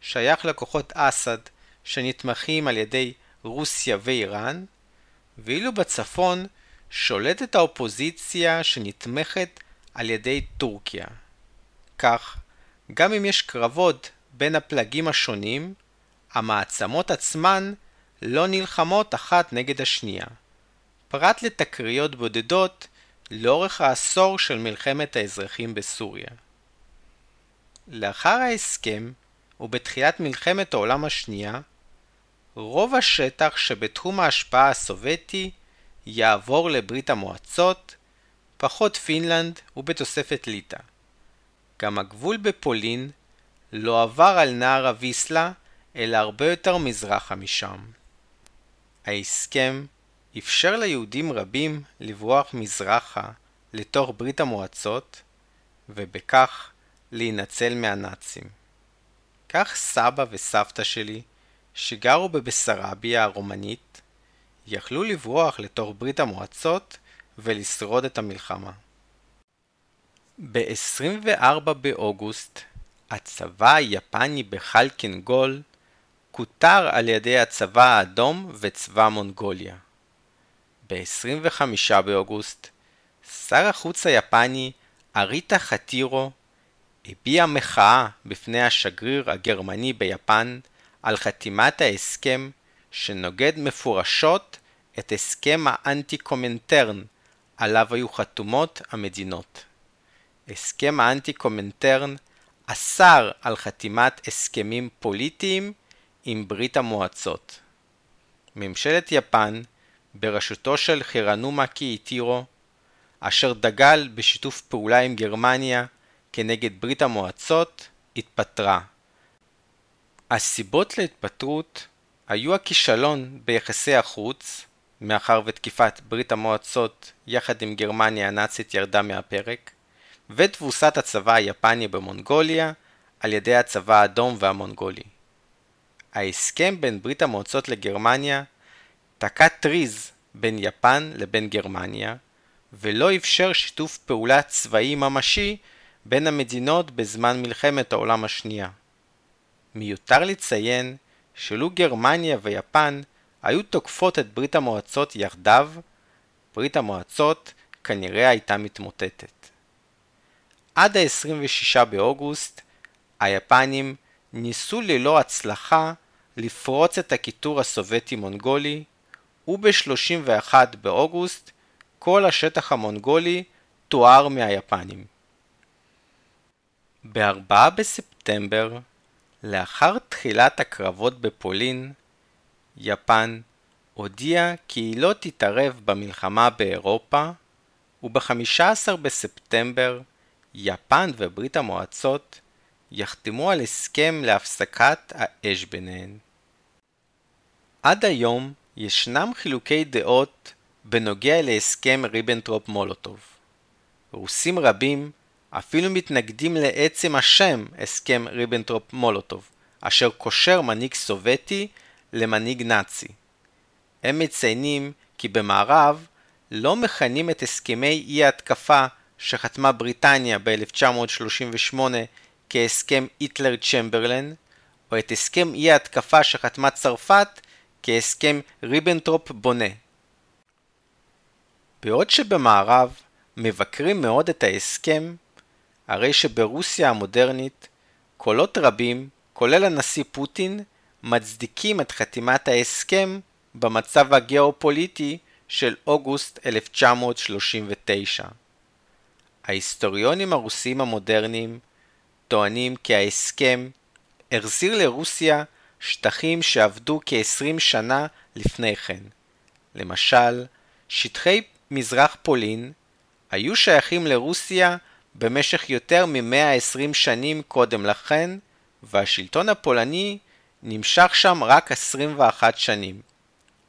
שייך לכוחות אסד שנתמכים על ידי רוסיה ואיראן, ואילו בצפון שולטת האופוזיציה שנתמכת על ידי טורקיה. כך, גם אם יש קרבות בין הפלגים השונים, המעצמות עצמן לא נלחמות אחת נגד השנייה. פרט לתקריות בודדות לאורך העשור של מלחמת האזרחים בסוריה. לאחר ההסכם, ובתחילת מלחמת העולם השנייה, רוב השטח שבתחום ההשפעה הסובייטי יעבור לברית המועצות, פחות פינלנד ובתוספת ליטא. גם הגבול בפולין לא עבר על נהר הוויסלה, אלא הרבה יותר מזרחה משם. ההסכם אפשר ליהודים רבים לברוח מזרחה לתוך ברית המועצות, ובכך להינצל מהנאצים. כך סבא וסבתא שלי, שגרו בבסרביה הרומנית, יכלו לברוח לתוך ברית המועצות ולשרוד את המלחמה. ב-24 באוגוסט, הצבא היפני בחלקנגול כותר על ידי הצבא האדום וצבא מונגוליה. ב-25 באוגוסט, שר החוץ היפני אריטה חטירו הביע מחאה בפני השגריר הגרמני ביפן על חתימת ההסכם שנוגד מפורשות את הסכם האנטי-קומנטרן עליו היו חתומות המדינות. הסכם האנטי-קומנטרן אסר על חתימת הסכמים פוליטיים עם ברית המועצות. ממשלת יפן, בראשותו של חירנומה קיאיטירו, אשר דגל בשיתוף פעולה עם גרמניה כנגד ברית המועצות, התפטרה. הסיבות להתפטרות היו הכישלון ביחסי החוץ, מאחר ותקיפת ברית המועצות יחד עם גרמניה הנאצית ירדה מהפרק, ותבוסת הצבא היפני במונגוליה על ידי הצבא האדום והמונגולי. ההסכם בין ברית המועצות לגרמניה תקע טריז בין יפן לבין גרמניה, ולא אפשר שיתוף פעולה צבאי ממשי בין המדינות בזמן מלחמת העולם השנייה. מיותר לציין שלו גרמניה ויפן היו תוקפות את ברית המועצות יחדיו, ברית המועצות כנראה הייתה מתמוטטת. עד ה-26 באוגוסט, היפנים ניסו ללא הצלחה לפרוץ את הקיטור הסובייטי-מונגולי, וב-31 באוגוסט כל השטח המונגולי תואר מהיפנים. ב-4 בספטמבר, לאחר תחילת הקרבות בפולין, יפן הודיעה כי היא לא תתערב במלחמה באירופה, וב-15 בספטמבר יפן וברית המועצות יחתמו על הסכם להפסקת האש ביניהן. עד היום ישנם חילוקי דעות בנוגע להסכם ריבנטרופ מולוטוב. רוסים רבים אפילו מתנגדים לעצם השם הסכם ריבנטרופ מולוטוב, אשר קושר מנהיג סובייטי למנהיג נאצי. הם מציינים כי במערב לא מכנים את הסכמי אי ההתקפה שחתמה בריטניה ב-1938 כהסכם היטלר-צ'מברלן, או את הסכם אי ההתקפה שחתמה צרפת כהסכם ריבנטרופ בונה. בעוד שבמערב מבקרים מאוד את ההסכם, הרי שברוסיה המודרנית קולות רבים, כולל הנשיא פוטין, מצדיקים את חתימת ההסכם במצב הגיאופוליטי של אוגוסט 1939. ההיסטוריונים הרוסיים המודרניים טוענים כי ההסכם החזיר לרוסיה שטחים שעבדו כ-20 שנה לפני כן. למשל, שטחי מזרח פולין היו שייכים לרוסיה במשך יותר מ-120 שנים קודם לכן, והשלטון הפולני נמשך שם רק 21 שנים.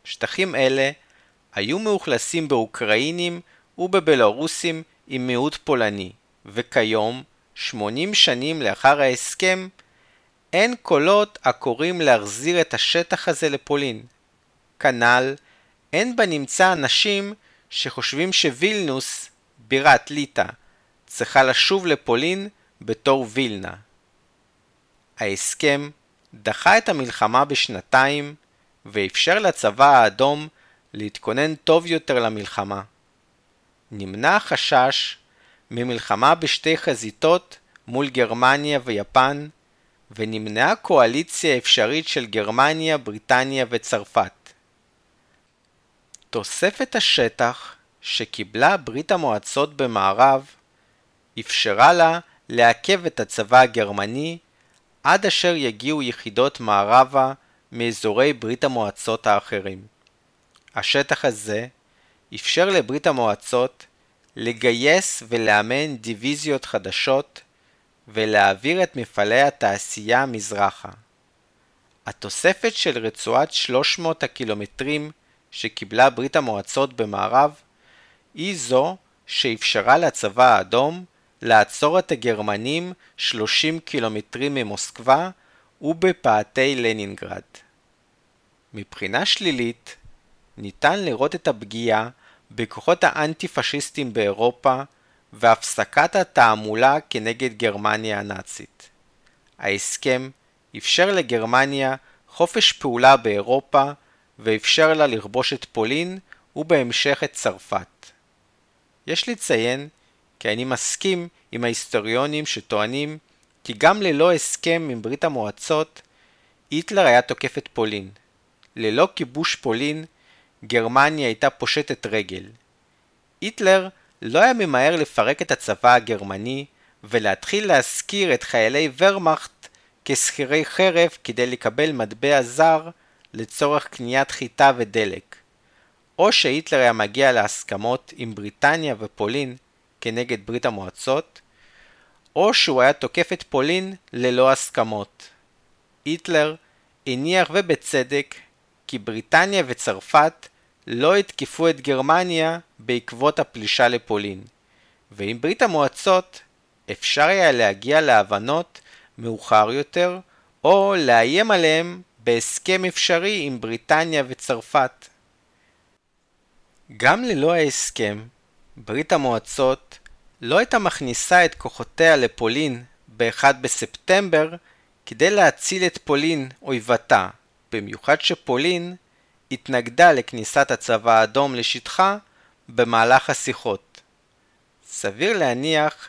שטחים אלה היו מאוכלסים באוקראינים ובבלארוסים עם מיעוט פולני, וכיום, 80 שנים לאחר ההסכם, אין קולות הקוראים להחזיר את השטח הזה לפולין. כנ"ל, אין בנמצא אנשים שחושבים שווילנוס, בירת ליטא, צריכה לשוב לפולין בתור וילנה. ההסכם דחה את המלחמה בשנתיים ואפשר לצבא האדום להתכונן טוב יותר למלחמה. נמנע החשש ממלחמה בשתי חזיתות מול גרמניה ויפן, ונמנעה קואליציה אפשרית של גרמניה, בריטניה וצרפת. תוספת השטח שקיבלה ברית המועצות במערב אפשרה לה לעכב את הצבא הגרמני עד אשר יגיעו יחידות מערבה מאזורי ברית המועצות האחרים. השטח הזה אפשר לברית המועצות לגייס ולאמן דיוויזיות חדשות ולהעביר את מפעלי התעשייה מזרחה. התוספת של רצועת 300 הקילומטרים שקיבלה ברית המועצות במערב היא זו שאפשרה לצבא האדום לעצור את הגרמנים 30 קילומטרים ממוסקבה ובפאתי לנינגרד. מבחינה שלילית, ניתן לראות את הפגיעה בכוחות האנטי-פשיסטים באירופה והפסקת התעמולה כנגד גרמניה הנאצית. ההסכם אפשר לגרמניה חופש פעולה באירופה ואפשר לה לכבוש את פולין ובהמשך את צרפת. יש לציין כי אני מסכים עם ההיסטוריונים שטוענים כי גם ללא הסכם עם ברית המועצות, היטלר היה תוקף את פולין. ללא כיבוש פולין, גרמניה הייתה פושטת רגל. היטלר לא היה ממהר לפרק את הצבא הגרמני ולהתחיל להשכיר את חיילי ורמאכט כשכירי חרב כדי לקבל מטבע זר לצורך קניית חיטה ודלק. או שהיטלר היה מגיע להסכמות עם בריטניה ופולין כנגד ברית המועצות, או שהוא היה תוקף את פולין ללא הסכמות. היטלר הניח ובצדק כי בריטניה וצרפת לא התקפו את גרמניה בעקבות הפלישה לפולין, ועם ברית המועצות אפשר היה להגיע להבנות מאוחר יותר, או לאיים עליהם בהסכם אפשרי עם בריטניה וצרפת. גם ללא ההסכם, ברית המועצות לא הייתה מכניסה את כוחותיה לפולין ב-1 בספטמבר כדי להציל את פולין אויבתה, במיוחד שפולין התנגדה לכניסת הצבא האדום לשטחה במהלך השיחות. סביר להניח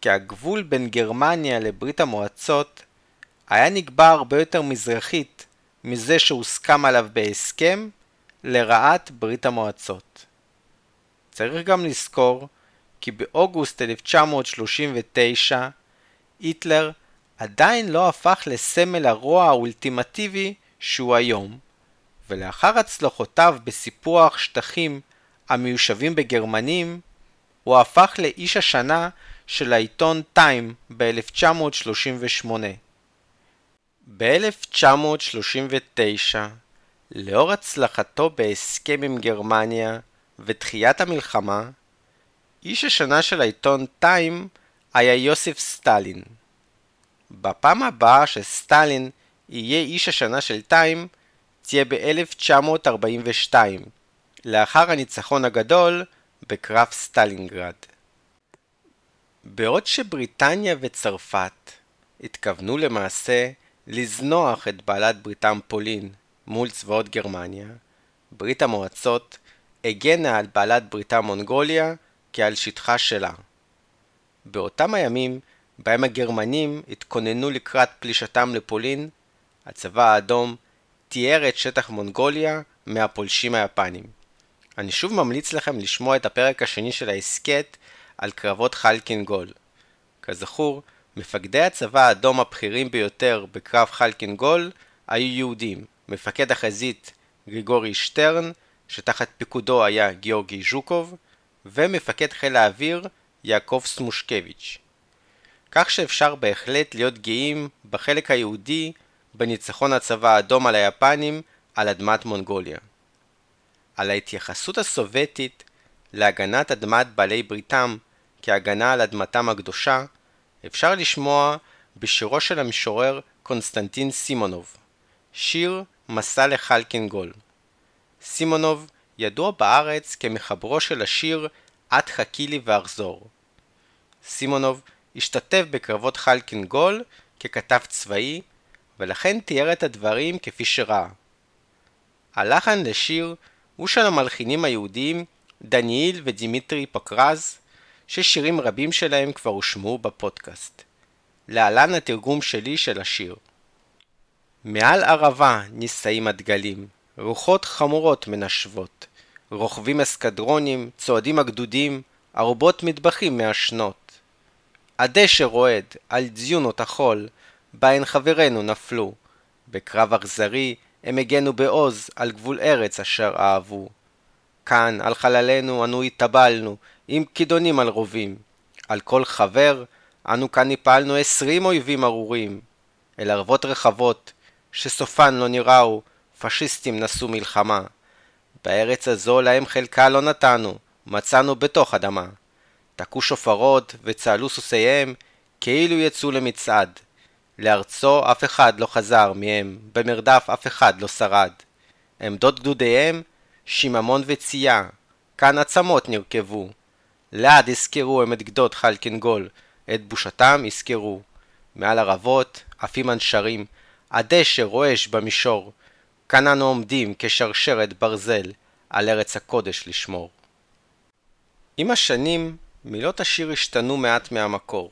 כי הגבול בין גרמניה לברית המועצות היה נקבע הרבה יותר מזרחית מזה שהוסכם עליו בהסכם לרעת ברית המועצות. צריך גם לזכור כי באוגוסט 1939 היטלר עדיין לא הפך לסמל הרוע האולטימטיבי שהוא היום, ולאחר הצלחותיו בסיפוח שטחים המיושבים בגרמנים, הוא הפך לאיש השנה של העיתון טיים ב-1938. ב-1939, לאור הצלחתו בהסכם עם גרמניה ודחיית המלחמה, איש השנה של העיתון טיים היה יוסף סטלין. בפעם הבאה שסטלין יהיה איש השנה של טיים, תהיה ב-1942, לאחר הניצחון הגדול בקרב סטלינגרד. בעוד שבריטניה וצרפת התכוונו למעשה לזנוח את בעלת בריתן פולין מול צבאות גרמניה, ברית המועצות הגנה על בעלת בריתה מונגוליה כעל שטחה שלה. באותם הימים בהם הגרמנים התכוננו לקראת פלישתם לפולין, הצבא האדום תיאר את שטח מונגוליה מהפולשים היפנים. אני שוב ממליץ לכם לשמוע את הפרק השני של ההסכת על קרבות חלקין גול. כזכור, מפקדי הצבא האדום הבכירים ביותר בקרב חלקין גול היו יהודים, מפקד החזית גריגורי שטרן, שתחת פיקודו היה גיאורגי ז'וקוב, ומפקד חיל האוויר יעקב סמושקביץ'. כך שאפשר בהחלט להיות גאים בחלק היהודי בניצחון הצבא האדום על היפנים על אדמת מונגוליה. על ההתייחסות הסובייטית להגנת אדמת בעלי בריתם כהגנה על אדמתם הקדושה, אפשר לשמוע בשירו של המשורר קונסטנטין סימונוב, שיר מסע לחלקינגול. סימונוב ידוע בארץ כמחברו של השיר "את חכי לי ואחזור". סימונוב השתתף בקרבות חלקינגול ככתב צבאי, ולכן תיאר את הדברים כפי שראה. הלחן לשיר הוא של המלחינים היהודים דניאל ודימיטרי פקרז, ששירים רבים שלהם כבר הושמעו בפודקאסט. להלן התרגום שלי של השיר. מעל ערבה נישאים הדגלים, רוחות חמורות מנשבות, רוכבים אסקדרונים, צועדים הגדודים, ארובות מטבחים מעשנות. הדשא רועד על דיונות החול, בהן חברינו נפלו. בקרב אכזרי הם הגנו בעוז על גבול ארץ אשר אהבו. כאן, על חללינו, אנו התאבלנו, עם כידונים על רובים. על כל חבר, אנו כאן הפלנו עשרים אויבים ארורים. אל ערבות רחבות, שסופן לא נראו, פשיסטים נשאו מלחמה. בארץ הזו להם חלקה לא נתנו, מצאנו בתוך אדמה. תקעו שופרות וצהלו סוסיהם, כאילו יצאו למצעד. לארצו אף אחד לא חזר מהם, במרדף אף אחד לא שרד. עמדות גדודיהם, שיממון וצייה, כאן עצמות נרכבו. לעד יזכרו הם את גדות חלקינגול, את בושתם יזכרו. מעל ערבות, עפים הנשרים, הדשא רועש במישור. כאן אנו עומדים כשרשרת ברזל, על ארץ הקודש לשמור. עם השנים, מילות השיר השתנו מעט מהמקור.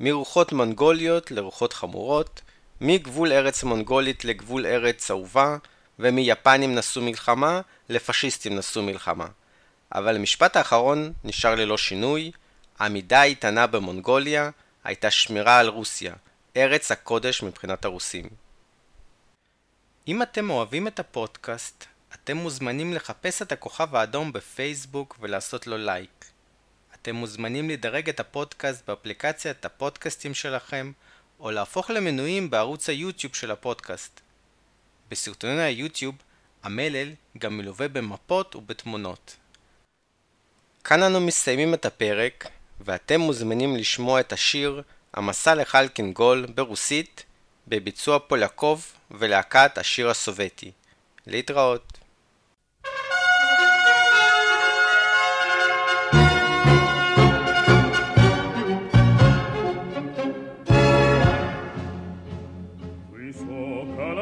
מרוחות מונגוליות לרוחות חמורות, מגבול ארץ מונגולית לגבול ארץ צהובה, ומיפנים נשאו מלחמה לפשיסטים נשאו מלחמה. אבל המשפט האחרון נשאר ללא שינוי, העמידה האיתנה במונגוליה הייתה שמירה על רוסיה, ארץ הקודש מבחינת הרוסים. אם אתם אוהבים את הפודקאסט, אתם מוזמנים לחפש את הכוכב האדום בפייסבוק ולעשות לו לייק. אתם מוזמנים לדרג את הפודקאסט באפליקציית הפודקאסטים שלכם, או להפוך למנויים בערוץ היוטיוב של הפודקאסט. בסרטוני היוטיוב, המלל גם מלווה במפות ובתמונות. כאן אנו מסיימים את הפרק, ואתם מוזמנים לשמוע את השיר "המסע לחלקין גול" ברוסית, בביצוע פולקוב ולהקת השיר הסובייטי. להתראות.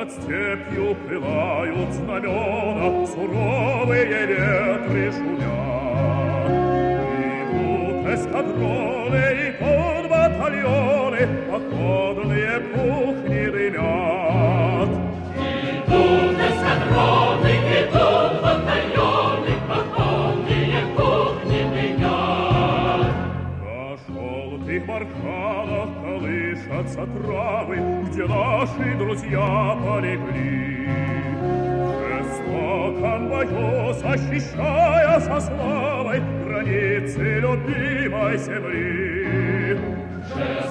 степью пылают знамена, колышатся травы, где наши друзья полегли. В жестоком бою, защищая со славой границы любимой земли. В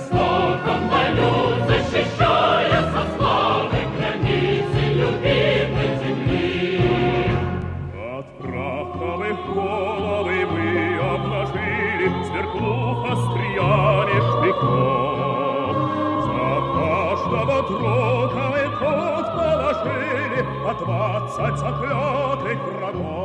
двадцать заклятых врагов.